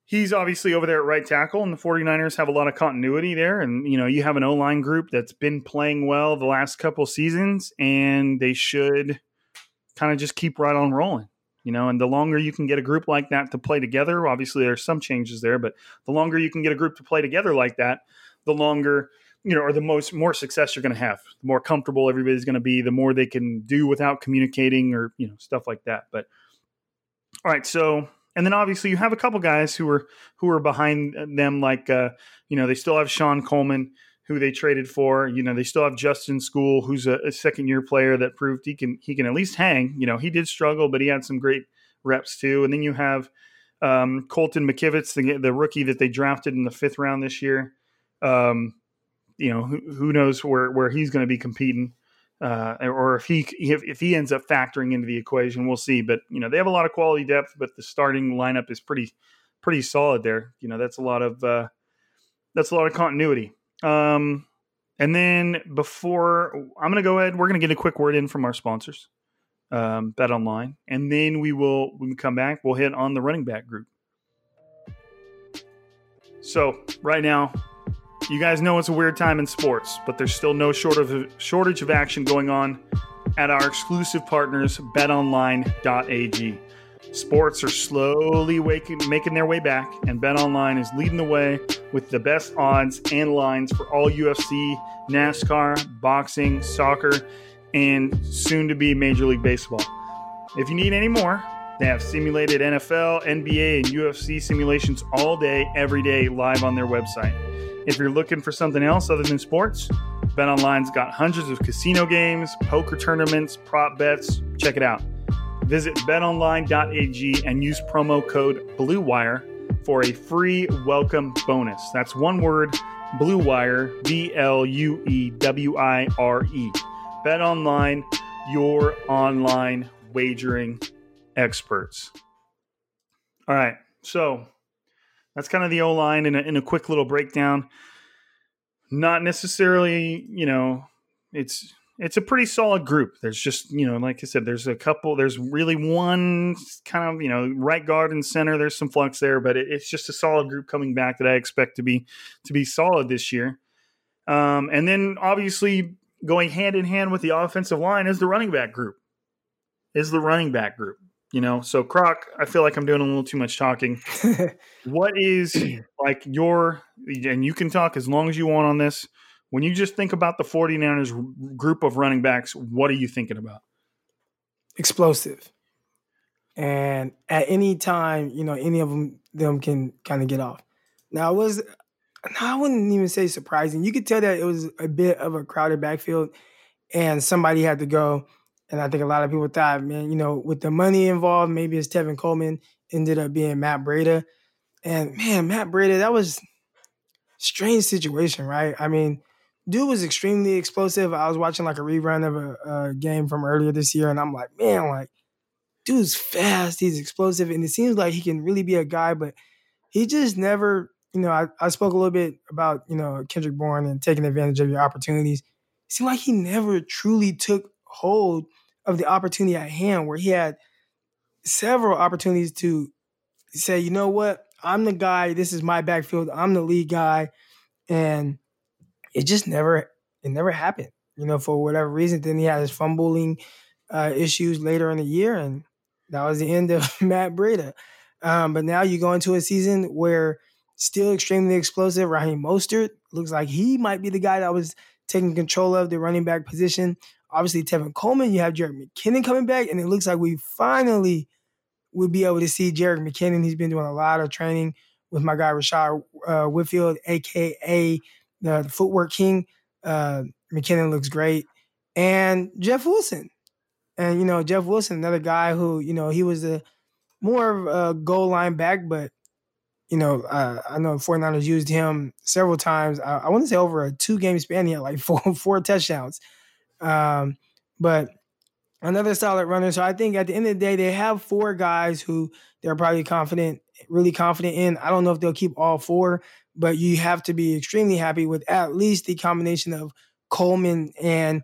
he's obviously over there at right tackle, and the 49ers have a lot of continuity there. And, you know, you have an O line group that's been playing well the last couple seasons, and they should kind of just keep right on rolling. You know, and the longer you can get a group like that to play together, obviously there's some changes there, but the longer you can get a group to play together like that, the longer you know, or the most more success you're going to have. The more comfortable everybody's going to be, the more they can do without communicating or you know stuff like that. But all right, so and then obviously you have a couple guys who are who are behind them, like uh, you know they still have Shon Coleman, who they traded for. You know they still have Justin Skule, who's a, a second year player that proved he can he can at least hang. You know he did struggle, but he had some great reps too. And then you have um, Colton McKivitz, the, the rookie that they drafted in the fifth round this year. Um, you know who, who knows where where he's going to be competing uh, or if he if, if he ends up factoring into the equation, we'll see. But you know they have a lot of quality depth, but the starting lineup is pretty pretty solid there. You know that's a lot of uh, that's a lot of continuity. Um, and then before I'm going to go ahead, we're going to get a quick word in from our sponsors, um, Bet Online, and then we will when we come back, we'll hit on the running back group. So right now, You guys know it's a weird time in sports, but there's still no shortage of action going on at our exclusive partners, betonline.ag. Sports are slowly waking, making their way back, and BetOnline is leading the way with the best odds and lines for all UFC, NASCAR, boxing, soccer, and soon to be Major League Baseball. If you need any more, they have simulated NFL, NBA, and UFC simulations all day, every day, live on their website. If you're looking for something else other than sports, BetOnline's got hundreds of casino games, poker tournaments, prop bets. Check it out. Visit betonline.ag and use promo code BLUEWIRE for a free welcome bonus. That's one word, BLUEWIRE, B L U E W I R E. BetOnline, your online wagering experts. All right, so that's kind of the O line in a, in a quick little breakdown. Not necessarily, you know, it's it's a pretty solid group. There's just, you know, like I said, there's a couple, there's really one kind of, you know, right guard and center. There's some flux there, but it, it's just a solid group coming back that I expect to be to be solid this year. Um, and then obviously going hand in hand with the offensive line is the running back group. Is the running back group. You know, so Croc, I feel like I'm doing a little too much talking. what is like your and you can talk as long as you want on this when you just think about the 49ers group of running backs, what are you thinking about? Explosive. And at any time, you know, any of them them can kind of get off. Now it was I wouldn't even say surprising. You could tell that it was a bit of a crowded backfield and somebody had to go. And I think a lot of people thought, man, you know, with the money involved, maybe it's Tevin Coleman, ended up being Matt Breida. And man, Matt Breida, that was strange situation, right? I mean, dude was extremely explosive. I was watching like a rerun of a, a, game from earlier this year, and I'm like, man, like, dude's fast. He's explosive, and it seems like he can really be a guy, but he just never. You know, I, I spoke a little bit about you know Kendrick Bourne and taking advantage of your opportunities. It seemed like he never truly took hold of the opportunity at hand, where he had several opportunities to say, you know what, I'm the guy. This is my backfield. I'm the lead guy, and it just never it never happened. You know, for whatever reason. Then he had his fumbling uh, issues later in the year, and that was the end of Matt Breida. Um, but now you go into a season where still extremely explosive. Raheem Mostert looks like he might be the guy that was taking control of the running back position. Obviously, Tevin Coleman, you have Jerick McKinnon coming back, and it looks like we finally will be able to see Jerick McKinnon. He's been doing a lot of training with my guy Rischad uh, Whitfield, aka the, the footwork king. Uh, McKinnon looks great, and Jeff Wilson, and you know Jeff Wilson, another guy who you know he was a more of a goal line back, but you know uh, I know 49ers used him several times. I, I want to say over a two game span, he had like four four touchdowns. Um, but another solid runner. So I think at the end of the day, they have four guys who they're probably confident, really confident in. I don't know if they'll keep all four, but you have to be extremely happy with at least the combination of Coleman and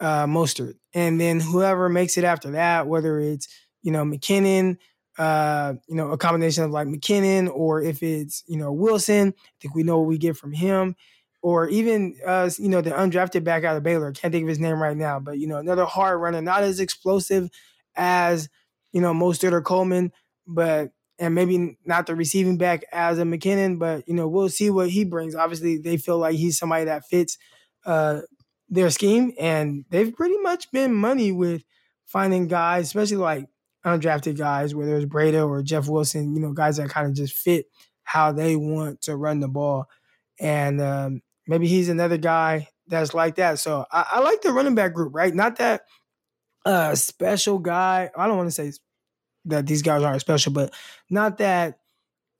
uh, Mostert. And then whoever makes it after that, whether it's, you know, McKinnon, uh, you know, a combination of like McKinnon or if it's, you know, Wilson, I think we know what we get from him. Or even, uh, you know, the undrafted back out of Baylor. Can't think of his name right now, but, you know, another hard runner, not as explosive as, you know, Mostert or Coleman, but and maybe not the receiving back as a McKinnon, but you know we'll see what he brings. Obviously, they feel like he's somebody that fits uh, their scheme, and they've pretty much been money with finding guys, especially like undrafted guys, whether it's Breida or Jeff Wilson. You know, guys that kind of just fit how they want to run the ball, and um, maybe he's another guy that's like that. So I, I like the running back group, right? Not that uh, special guy. I don't want to say that these guys aren't special, but not that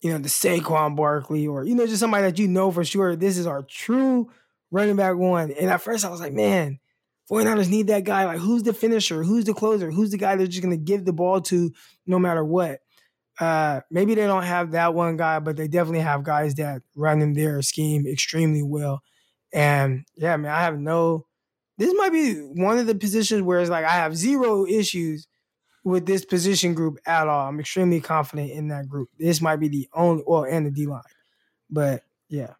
you know the Saquon Barkley or you know just somebody that you know for sure. This is our true running back one. And at first I was like, man, 49ers need that guy. Like, who's the finisher? Who's the closer? Who's the guy they're just gonna give the ball to no matter what? Uh, maybe they don't have that one guy, but they definitely have guys that run in their scheme extremely well. And yeah, man, I have no. This might be one of the positions where it's like I have zero issues with this position group at all. I'm extremely confident in that group. This might be the only well, and the D line, but yeah.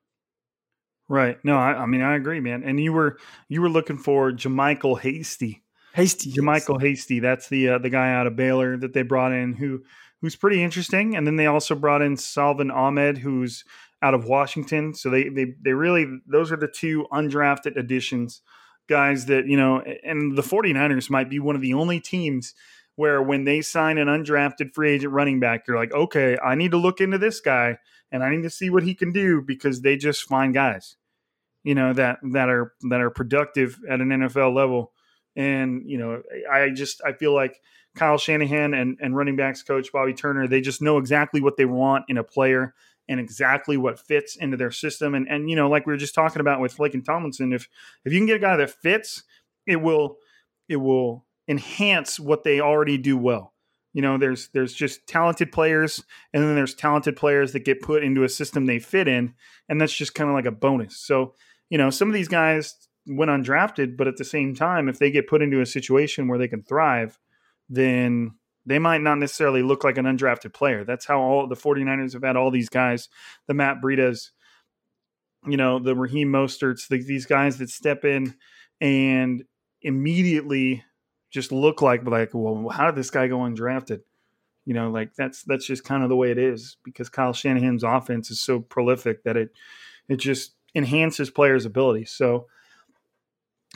Right. No, I, I, mean I agree, man. And you were you were looking for JaMycal Hasty. Hasty. JaMycal Hasty. That's the uh, the guy out of Baylor that they brought in who who's pretty interesting. And then they also brought in Salvon Ahmed, who's out of Washington. So they they they really those are the two undrafted additions, guys that, you know, and the 49ers might be one of the only teams where when they sign an undrafted free agent running back, you're like, okay, I need to look into this guy and I need to see what he can do because they just find guys you know that that are that are productive at an NFL level. And you know, I just I feel like Kyle Shanahan and and running backs coach Bobby Turner they just know exactly what they want in a player and exactly what fits into their system. And and you know, like we were just talking about with Laken Tomlinson, if if you can get a guy that fits, it will it will enhance what they already do well. You know, there's there's just talented players, and then there's talented players that get put into a system they fit in, and that's just kind of like a bonus. So you know, some of these guys went undrafted, but at the same time, if they get put into a situation where they can thrive, then they might not necessarily look like an undrafted player. That's how all the 49ers have had all these guys, the Matt Breidas, you know, the Raheem Mosterts, the, these guys that step in and immediately just look like like, well, how did this guy go undrafted? You know, like that's that's just kind of the way it is because Kyle Shanahan's offense is so prolific that it it just enhances players' abilities. So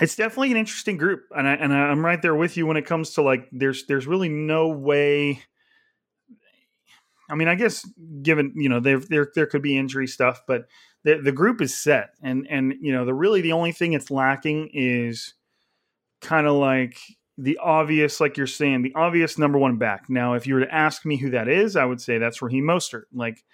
it's definitely an interesting group, and I and I'm right there with you when it comes to like there's there's really no way. I mean, I guess given you know there there there could be injury stuff, but the the group is set, and and you know the really the only thing it's lacking is kind of like the obvious, like you're saying, the obvious number one back. Now, if you were to ask me who that is, I would say that's Raheem Mostert. Like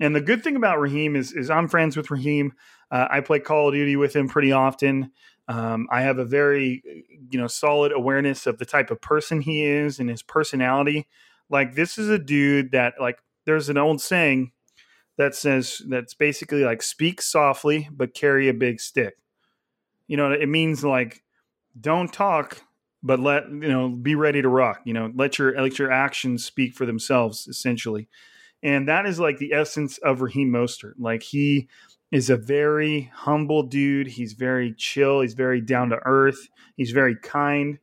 and the good thing about Raheem is, is I'm friends with Raheem. Uh, I play Call of Duty with him pretty often. Um, I have a very, you know, solid awareness of the type of person he is and his personality. Like this is a dude that, like, there's an old saying that says that's basically like speak softly but carry a big stick. You know, it means like don't talk but let you know be ready to rock. You know, let your let your actions speak for themselves. Essentially, and that is like the essence of Raheem Mostert. Like he is a very humble dude. He's very chill. He's very down to earth. He's very kind.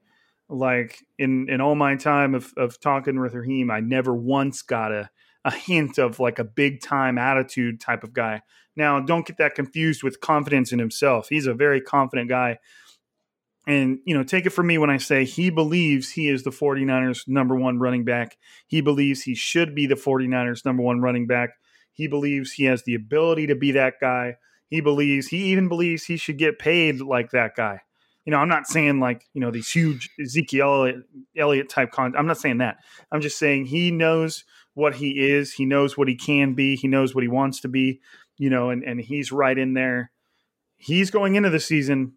Like in in all my time of of talking with Raheem, I never once got a a hint of like a big time attitude type of guy. Now, don't get that confused with confidence in himself. He's a very confident guy and, you know, take it from me when I say he believes he is the 49ers number one running back. He believes he should be the 49ers number one running back. He believes he has the ability to be that guy. He believes, he even believes he should get paid like that guy. You know, I'm not saying like, you know, these huge Ezekiel Elliott type con. I'm not saying that. I'm just saying he knows what he is. He knows what he can be. He knows what he wants to be, you know, and, and he's right in there. He's going into the season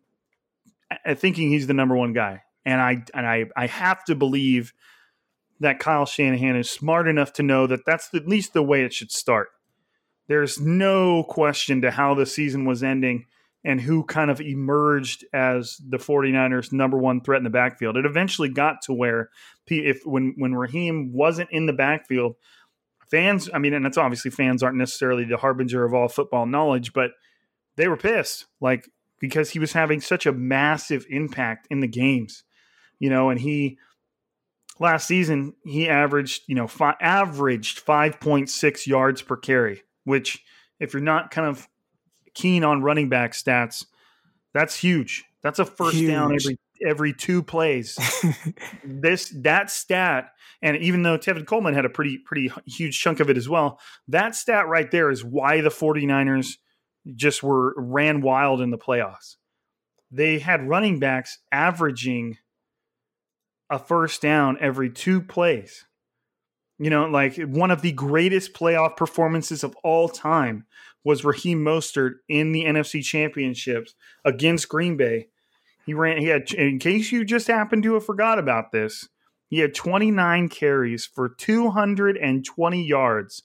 thinking he's the number one guy, and I and I I have to believe that Kyle Shanahan is smart enough to know that that's at least the way it should start. There's no question to how the season was ending and who kind of emerged as the 49ers number one threat in the backfield. It eventually got to where if when when Raheem wasn't in the backfield, fans, I mean, and it's obviously fans aren't necessarily the harbinger of all football knowledge, but they were pissed. Like because he was having such a massive impact in the games, you know, and he last season he averaged, you know, fi- averaged 5.6 yards per carry, which if you're not kind of keen on running back stats, that's huge. That's a first huge. down every every two plays. this that stat, and even though Tevin Coleman had a pretty pretty huge chunk of it as well, that stat right there is why the 49ers just were ran wild in the playoffs. They had running backs averaging a first down every two plays. You know, like one of the greatest playoff performances of all time was Raheem Mostert in the NFC Championships against Green Bay. He ran, he had, in case you just happened to have forgot about this, he had 29 carries for 220 yards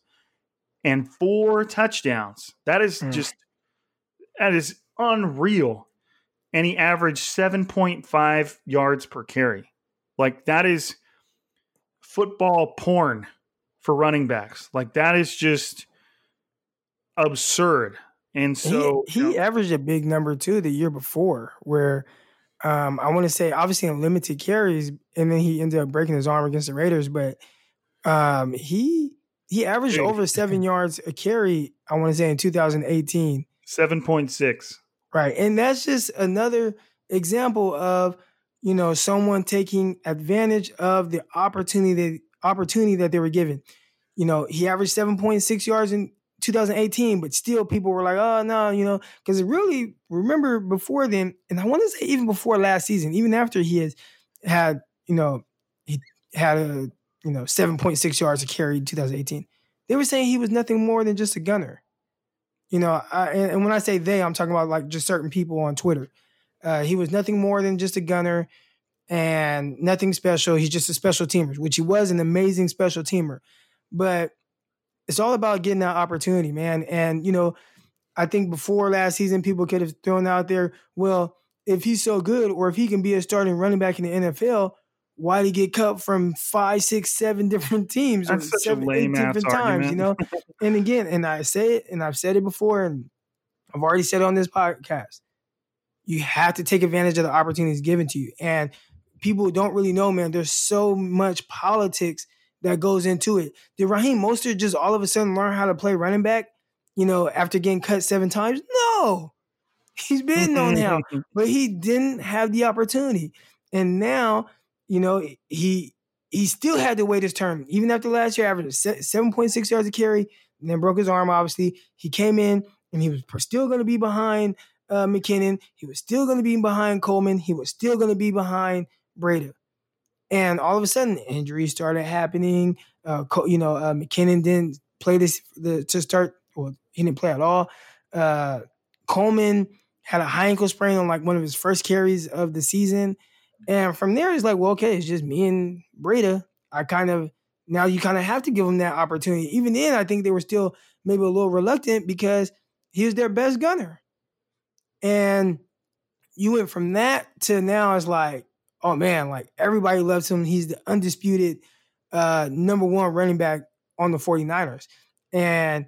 and four touchdowns. That is mm. just that is unreal. And he averaged 7.5 yards per carry. Like that is football porn for running backs. Like that is just absurd. And so he, he you know, averaged a big number too the year before, where um, I want to say obviously in limited carries, and then he ended up breaking his arm against the Raiders. But um, he he averaged over seven yards a carry. I want to say in 2018, seven point six. Right, and that's just another example of you know someone taking advantage of the opportunity opportunity that they were given. You know, he averaged 7.6 yards in 2018, but still people were like, oh no, you know, because really remember before then, and I want to say even before last season, even after he has had, you know, he had a you know 7.6 yards a carry in 2018, they were saying he was nothing more than just a gunner. You know, I, and, and, when I say they, I'm talking about like just certain people on Twitter. Uh, he was nothing more than just a gunner and nothing special. He's just a special teamer, which he was an amazing special teamer. But it's all about getting that opportunity, man. And you know, I think before last season, people could have thrown out there, well, if he's so good, or if he can be a starting running back in the NFL, why did he get cut from five, six, seven different teams That's or seven, eight different times? You know, and again, and I say it, and I've said it before, and I've already said it on this podcast. You have to take advantage of the opportunities given to you, and people don't really know, man. There's so much politics that goes into it. Did Raheem Mostert just all of a sudden learn how to play running back, you know, after getting cut seven times? No. He's been known how, but he didn't have the opportunity. And now, you know, he he still had to wait his turn. Even after last year, averaged 7.6 yards a carry, and then broke his arm, obviously. He came in and he was still going to be behind uh, McKinnon. He was still going to be behind Coleman. He was still going to be behind Breida. And all of a sudden, injuries started happening. Uh, you know, uh, McKinnon didn't play this the, to start. Well, he didn't play at all. Uh, Coleman had a high ankle sprain on like one of his first carries of the season. And from there, it's like, well, okay, it's just me and Breida. I kind of now you kind of have to give him that opportunity. Even then, I think they were still maybe a little reluctant because he was their best gunner. And you went from that to now it's like, oh man, like everybody loves him. He's the undisputed uh, number one running back on the 49ers. And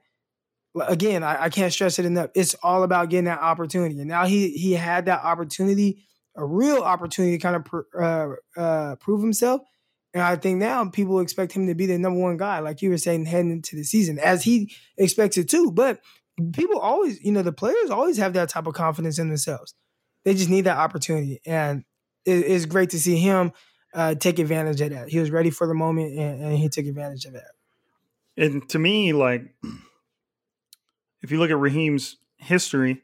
again, I, I, can't stress it enough. It's all about getting that opportunity. And now he he had that opportunity, a real opportunity to kind of pr- uh, uh, prove himself. And I think now people expect him to be the number one guy, like you were saying, heading into the season, as he expects it too. But people always, you know, the players always have that type of confidence in themselves. They just need that opportunity. And it, it's great to see him uh, take advantage of that. He was ready for the moment and, and he took advantage of that. And to me, like, if you look at Raheem's history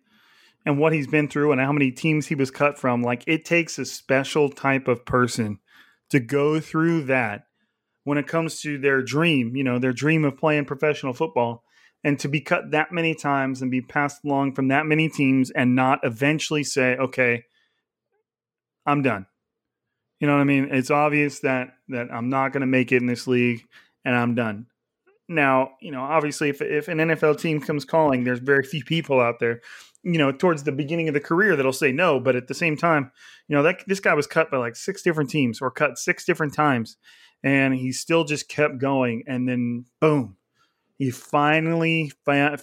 and what he's been through and how many teams he was cut from, like, it takes a special type of person to go through that when it comes to their dream, you know, their dream of playing professional football and to be cut that many times and be passed along from that many teams and not eventually say, okay, I'm done. You know what I mean? It's obvious that that I'm not going to make it in this league, and I'm done. Now, you know, obviously, if if an NFL team comes calling, there's very few people out there, you know, towards the beginning of the career that'll say no. But at the same time, you know, that this guy was cut by like six different teams, or cut six different times, and he still just kept going. And then, boom, he finally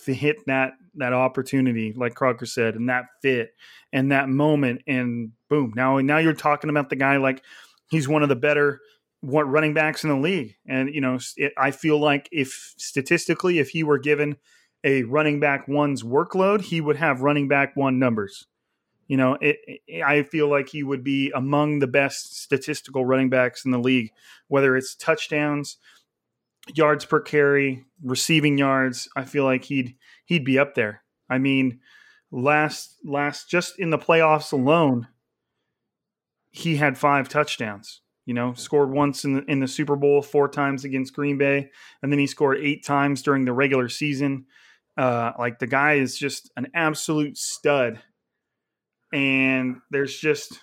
hit that that opportunity, like Crocker said, and that fit and that moment, and boom! Now, now you're talking about the guy like he's one of the better what running backs in the league, and you know, it, I feel like if statistically, if he were given a running back one's workload, he would have running back one numbers. You know, it, it, I feel like he would be among the best statistical running backs in the league, whether it's touchdowns, yards per carry, receiving yards, I feel like he'd he'd be up there. I mean, last last just in the playoffs alone, he had five touchdowns. You know, scored once in the, in the Super Bowl, four times against Green Bay, and then he scored eight times during the regular season. Uh, like the guy is just an absolute stud, and there's just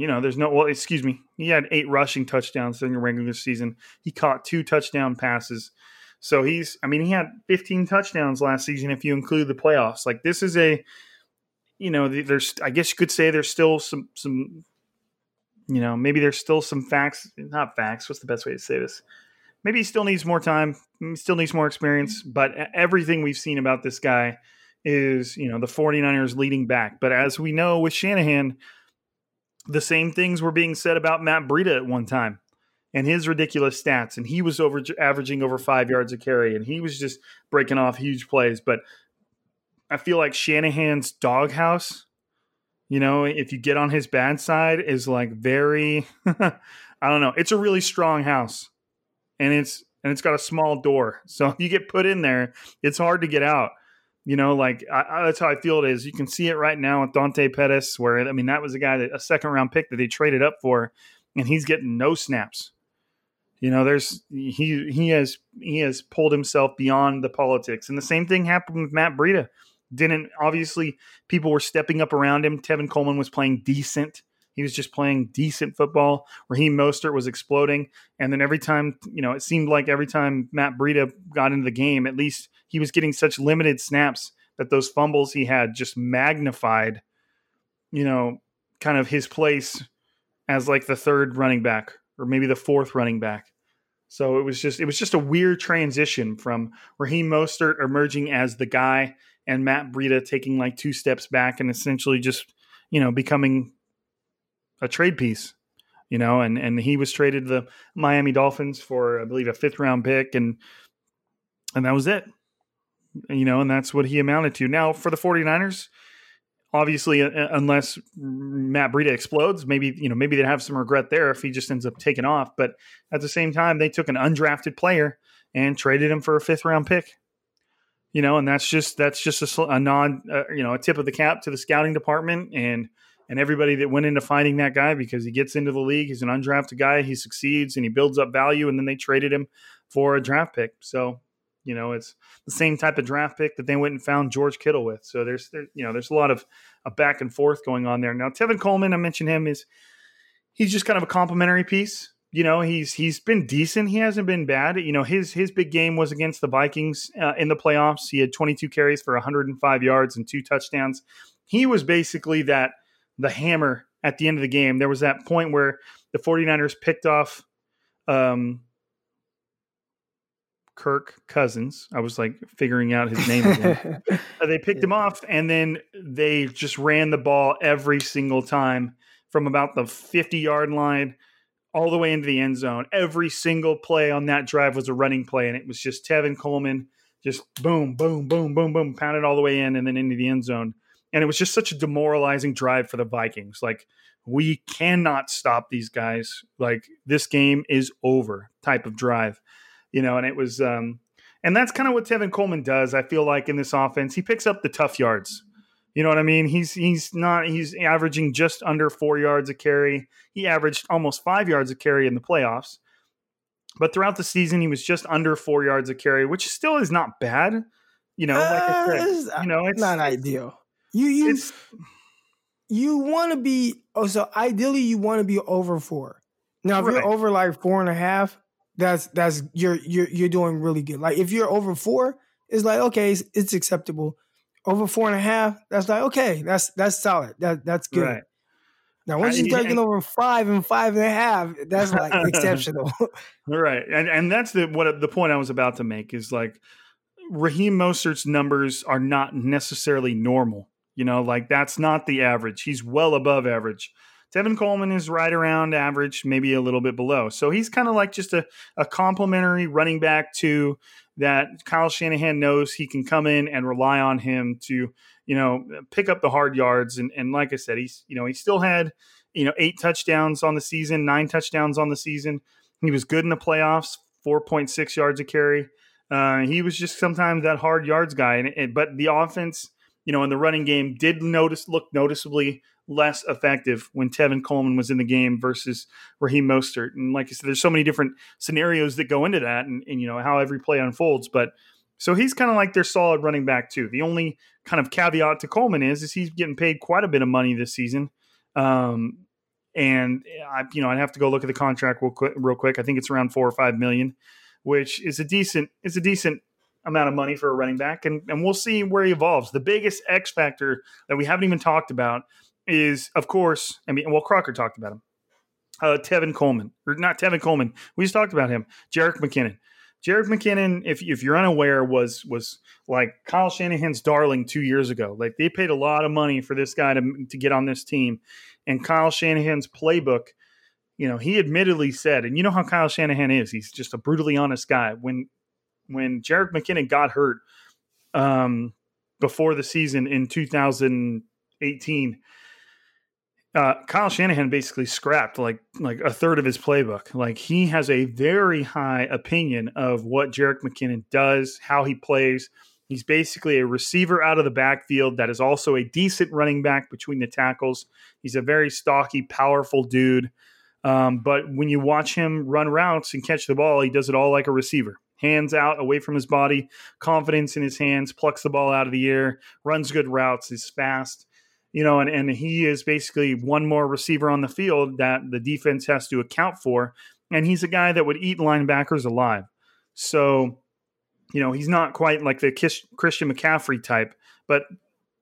you know, there's no, well, excuse me, he had eight rushing touchdowns during the regular season. He caught two touchdown passes. So he's, I mean, he had 15 touchdowns last season if you include the playoffs. Like this is a, you know, there's, I guess you could say there's still some, some, you know, maybe there's still some facts, not facts. What's the best way to say this? Maybe he still needs more time, still needs more experience, but everything we've seen about this guy is, you know, the 49ers leading back. But as we know with Shanahan, the same things were being said about Matt Breida at one time and his ridiculous stats. And he was over averaging over five yards a carry and he was just breaking off huge plays. But I feel like Shanahan's doghouse, you know, if you get on his bad side, is like very, I don't know. It's a really strong house and it's, and it's got a small door. So you get put in there, it's hard to get out. You know, like I, I, that's how I feel it is. You can see it right now with Dante Pettis, where I mean that was a guy that a second round pick that they traded up for, and he's getting no snaps. You know, there's he he has he has pulled himself beyond the politics, and the same thing happened with Matt Breida. Didn't obviously people were stepping up around him. Tevin Coleman was playing decent. He was just playing decent football. Raheem Mostert was exploding, and then every time, you know, it seemed like every time Matt Breida got into the game, at least he was getting such limited snaps that those fumbles he had just magnified, you know, kind of his place as like the third running back or maybe the fourth running back. So it was just it was just a weird transition from Raheem Mostert emerging as the guy and Matt Breida taking like two steps back and essentially just you know becoming a trade piece, you know, and and he was traded to the Miami Dolphins for I believe a fifth round pick and and that was it. You know, and that's what he amounted to. Now for the 49ers, obviously uh, unless Matt Breida explodes, maybe you know, maybe they'd have some regret there if he just ends up taking off, but at the same time they took an undrafted player and traded him for a fifth round pick. You know, and that's just that's just a, a nod, uh, you know, a tip of the cap to the scouting department and and everybody that went into finding that guy because he gets into the league. He's an undrafted guy. He succeeds and he builds up value. And then they traded him for a draft pick. So, you know, it's the same type of draft pick that they went and found George Kittle with. So there's, there, you know, there's a lot of a back and forth going on there. Now, Tevin Coleman, I mentioned him is he's just kind of a complimentary piece. You know, he's he's been decent. He hasn't been bad. You know, his his big game was against the Vikings uh, in the playoffs. He had 22 carries for 105 yards and two touchdowns. He was basically that the hammer at the end of the game. There was that point where the 49ers picked off um, Kirk Cousins. I was like figuring out his name again. uh, they picked him off and then they just ran the ball every single time from about the 50 yard line all the way into the end zone. Every single play on that drive was a running play, and it was just Tevin Coleman just boom, boom, boom, boom, boom, pounded all the way in and then into the end zone and it was just such a demoralizing drive for the Vikings. Like we cannot stop these guys. Like this game is over type of drive, you know. And it was, um, and that's kind of what Tevin Coleman does. I feel like in this offense, he picks up the tough yards. You know what I mean? He's he's not he's averaging just under four yards a carry. He averaged almost five yards a carry in the playoffs. But throughout the season, he was just under four yards a carry, which still is not bad. You know, like I said, uh, you know, it's not ideal. You you it's, you want to be oh so ideally you want to be over four. Now if right. you're over like four and a half, that's that's you're you're you're doing really good. Like if you're over four, it's like okay, it's, it's acceptable. Over four and a half, that's like okay, that's that's solid. That that's good. Right. Now, once you're taking over five and five and a half, that's like exceptional. right, and and that's the what the point I was about to make is like Raheem Mostert's numbers are not necessarily normal. You know, like that's not the average. He's well above average. Tevin Coleman is right around average, maybe a little bit below. So he's kind of like just a, a complimentary running back to that Kyle Shanahan knows he can come in and rely on him to, you know, pick up the hard yards. And, and like I said, he's, you know, he still had, you know, eight touchdowns on the season, nine touchdowns on the season. He was good in the playoffs, 4.6 yards a carry. Uh, he was just sometimes that hard yards guy. And, and but the offense, you know, in the running game did notice look noticeably less effective when Tevin Coleman was in the game versus Raheem Mostert. And like I said, there's so many different scenarios that go into that and, and you know, how every play unfolds. But so he's kind of like their solid running back too. The only kind of caveat to Coleman is, is he's getting paid quite a bit of money this season. Um, and I, you know, I'd have to go look at the contract real quick, real quick. I think it's around four or five million, which is a decent, is a decent amount of money for a running back, and, and we'll see where he evolves. The biggest X factor that we haven't even talked about is, of course, I mean, well, Crocker talked about him. Uh, Tevin Coleman, or not Tevin Coleman. We just talked about him. Jerick McKinnon. Jerick McKinnon, if if you're unaware, was was like Kyle Shanahan's darling two years ago. Like they paid a lot of money for this guy to to get on this team, and Kyle Shanahan's playbook. You know, he admittedly said, and you know how Kyle Shanahan is. He's just a brutally honest guy. When when Jerick McKinnon got hurt um, before the season in 2018, uh, Kyle Shanahan basically scrapped like like a third of his playbook. Like he has a very high opinion of what Jerick McKinnon does, how he plays. He's basically a receiver out of the backfield that is also a decent running back between the tackles. He's a very stocky, powerful dude. Um, but when you watch him run routes and catch the ball, he does it all like a receiver. Hands out, away from his body, confidence in his hands, plucks the ball out of the air, runs good routes, is fast you know, and, and he is basically one more receiver on the field that the defense has to account for. And he's a guy that would eat linebackers alive. So, you know, he's not quite like the Christian McCaffrey type, but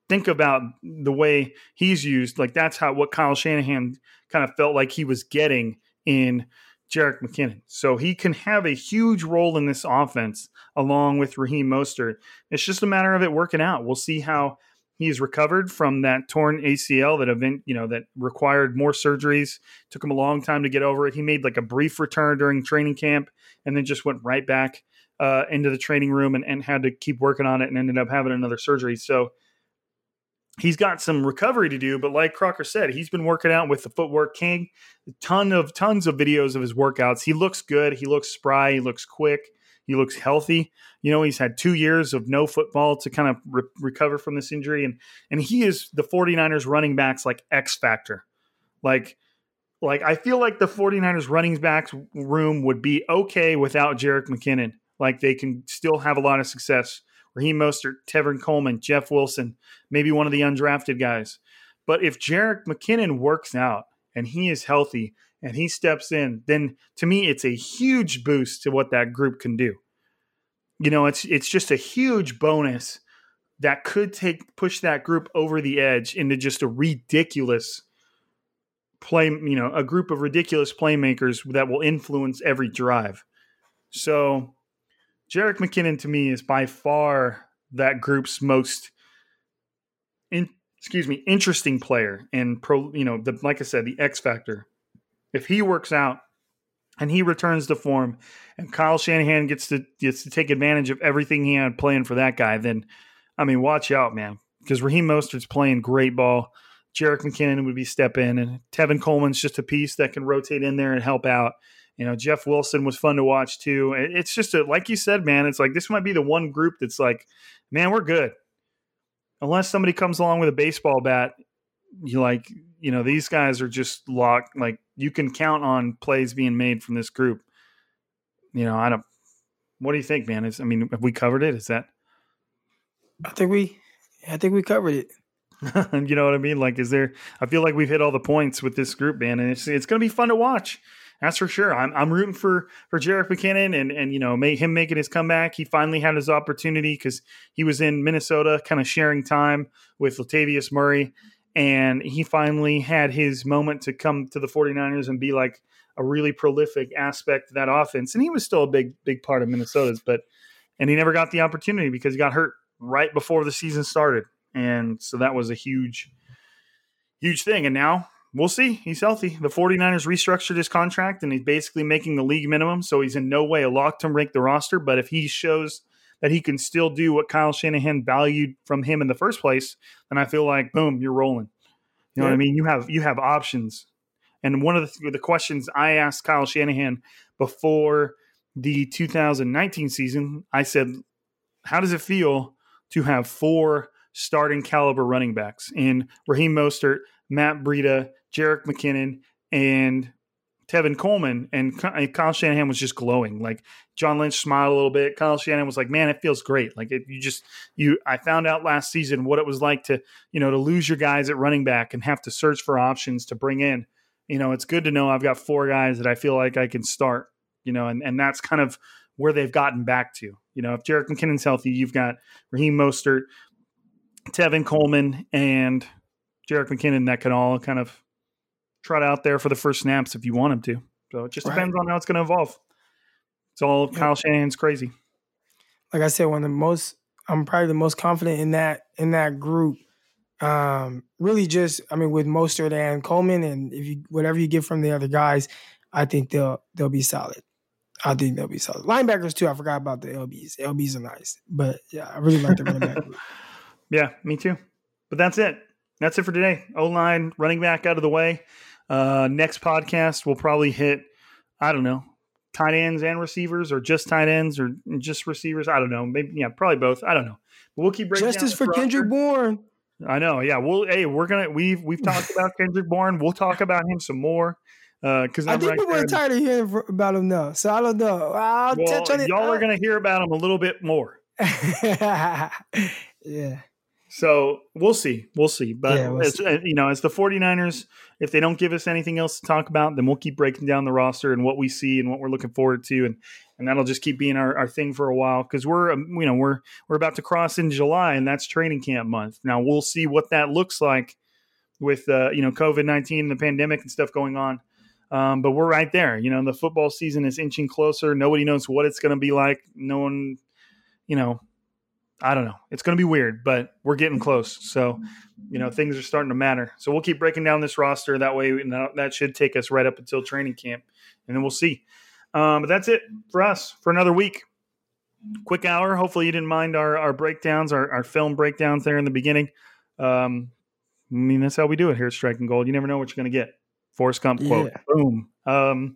think about the way he's used. Like that's how what Kyle Shanahan kind of felt like he was getting in Jerick McKinnon. So he can have a huge role in this offense along with Raheem Mostert. It's just a matter of it working out. We'll see how He's recovered from that torn ACL that event, you know, that required more surgeries. Took him a long time to get over it. He made like a brief return during training camp and then just went right back uh, into the training room and, and had to keep working on it and ended up having another surgery. So he's got some recovery to do, but like Crocker said, he's been working out with the footwork king. A ton of tons of videos of his workouts. He looks good. He looks spry. He looks quick. He looks healthy. You know, he's had two years of no football to kind of re- recover from this injury. And, and he is the 49ers running backs like X factor. Like, like I feel like the 49ers running backs room would be okay without Jerick McKinnon. Like they can still have a lot of success. Raheem Mostert, Tevin Coleman, Jeff Wilson, maybe one of the undrafted guys. But if Jerick McKinnon works out and he is healthy, and he steps in, then to me it's a huge boost to what that group can do. You know, it's it's just a huge bonus that could take push that group over the edge into just a ridiculous play, you know, a group of ridiculous playmakers that will influence every drive. So Jerick McKinnon to me is by far that group's most in, excuse me, interesting player and pro, you know, the like I said, the X factor if he works out and he returns to form and Kyle Shanahan gets to gets to take advantage of everything he had playing for that guy, then I mean, watch out, man. Because Raheem Mostert's playing great ball. Jerick McKinnon would be step in, and Tevin Coleman's just a piece that can rotate in there and help out. You know, Jeff Wilson was fun to watch too. It's just a, like you said, man. It's like this might be the one group that's like, man, we're good. Unless somebody comes along with a baseball bat, you like you know these guys are just locked like you can count on plays being made from this group you know i don't what do you think man is i mean have we covered it is that i think we i think we covered it you know what i mean like is there i feel like we've hit all the points with this group man and it's it's going to be fun to watch that's for sure. I'm, I'm rooting for for Jerick McKinnon and and you know him making his comeback. He finally had his opportunity because he was in Minnesota, kind of sharing time with Latavius Murray, and he finally had his moment to come to the 49ers and be like a really prolific aspect of that offense and he was still a big big part of minnesota's but and he never got the opportunity because he got hurt right before the season started and so that was a huge huge thing and now we'll see he's healthy the 49ers restructured his contract and he's basically making the league minimum so he's in no way a lock to rank the roster but if he shows that he can still do what Kyle Shanahan valued from him in the first place, then I feel like boom, you're rolling. You know yeah. what I mean? You have you have options. And one of the, the questions I asked Kyle Shanahan before the 2019 season, I said, "How does it feel to have four starting caliber running backs in Raheem Mostert, Matt Breida, Jerick McKinnon, and Tevin Coleman, and Kyle Shanahan was just glowing. Like John Lynch smiled a little bit. Kyle Shanahan was like, "Man, it feels great." Like it, you just you. I found out last season what it was like to you know to lose your guys at running back and have to search for options to bring in. You know, it's good to know I've got four guys that I feel like I can start. You know, and and that's kind of where they've gotten back to. You know, if Jerick McKinnon's healthy, you've got Raheem Mostert, Tevin Coleman, and Jerick McKinnon that can all kind of trot out there for the first snaps if you want him to. So it just right. depends on how it's going to evolve. It's all Kyle Shanahan's crazy. Like I said, one of the most I'm probably the most confident in that in that group. Um, really, just I mean, with Mostert and Coleman, and if you whatever you get from the other guys, I think they'll they'll be solid. I think they'll be solid. Linebackers too. I forgot about the LBs. LBs are nice, but yeah, I really like the running back. Yeah, me too. But that's it. That's it for today. O line, running back out of the way. Uh, next podcast, we'll probably hit. I don't know, tight ends and receivers, or just tight ends, or just receivers. I don't know. Maybe yeah, probably both. I don't know. But we'll keep breaking justice for Kendrick Bourne. I know. Yeah. Well, hey, we're gonna we've we've talked about Kendrick Bourne. We'll talk about him some more because I think right people are tired of hearing about him now. So I don't know. I'll well, touch on it. Y'all are going to hear about him a little bit more. yeah. So we'll see. We'll see. But Yeah, we'll as, see. you know, as the 49ers, if they don't give us anything else to talk about, then we'll keep breaking down the roster and what we see and what we're looking forward to, and and that'll just keep being our, our thing for a while because we're um, you know we're we're about to cross in July and that's training camp month. Now we'll see what that looks like with uh, you know COVID nineteen and the pandemic and stuff going on. Um, but we're right there. You know, the football season is inching closer. Nobody knows what it's going to be like. No one, you know, I don't know. It's going to be weird, but we're getting close. So, you know, things are starting to matter. So we'll keep breaking down this roster. That way, that that should take us right up until training camp, and then we'll see. Um, but that's it for us for another week. Quick hour. Hopefully, you didn't mind our, our breakdowns, our, our film breakdowns there in the beginning. Um, I mean, that's how we do it here at Striking Gold. You never know what you're going to get. Forrest Gump quote. Yeah. Boom. Um,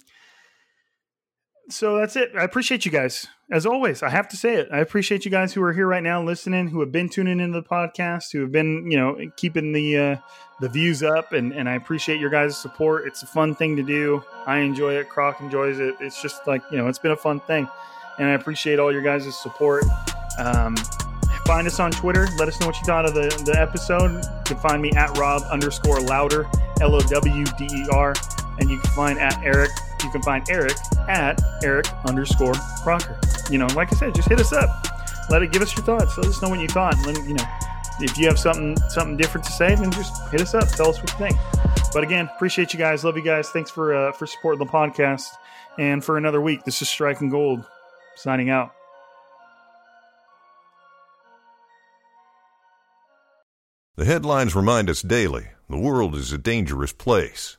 so that's it. I appreciate you guys. As always, I have to say it. I appreciate you guys who are here right now listening, who have been tuning into the podcast, who have been, you know, keeping the uh, the views up, and and I appreciate your guys' support. It's a fun thing to do. I enjoy it. Croc enjoys it. It's just like you know, it's been a fun thing, and I appreciate all your guys' support. Um, find us on Twitter. Let us know what you thought of the, the episode. You can find me at Rob underscore Lowder, L O W D E R, and you can find at Eric. You can find Eric at Eric underscore Crocker. You know, like I said, just hit us up. Let it give us your thoughts. Let us know what you thought. Let, you know, if you have something something different to say, then just hit us up. Tell us what you think. But again, appreciate you guys. Love you guys. Thanks for uh, for supporting the podcast. And for another week, this is Striking Gold signing out. The headlines remind us daily the world is a dangerous place.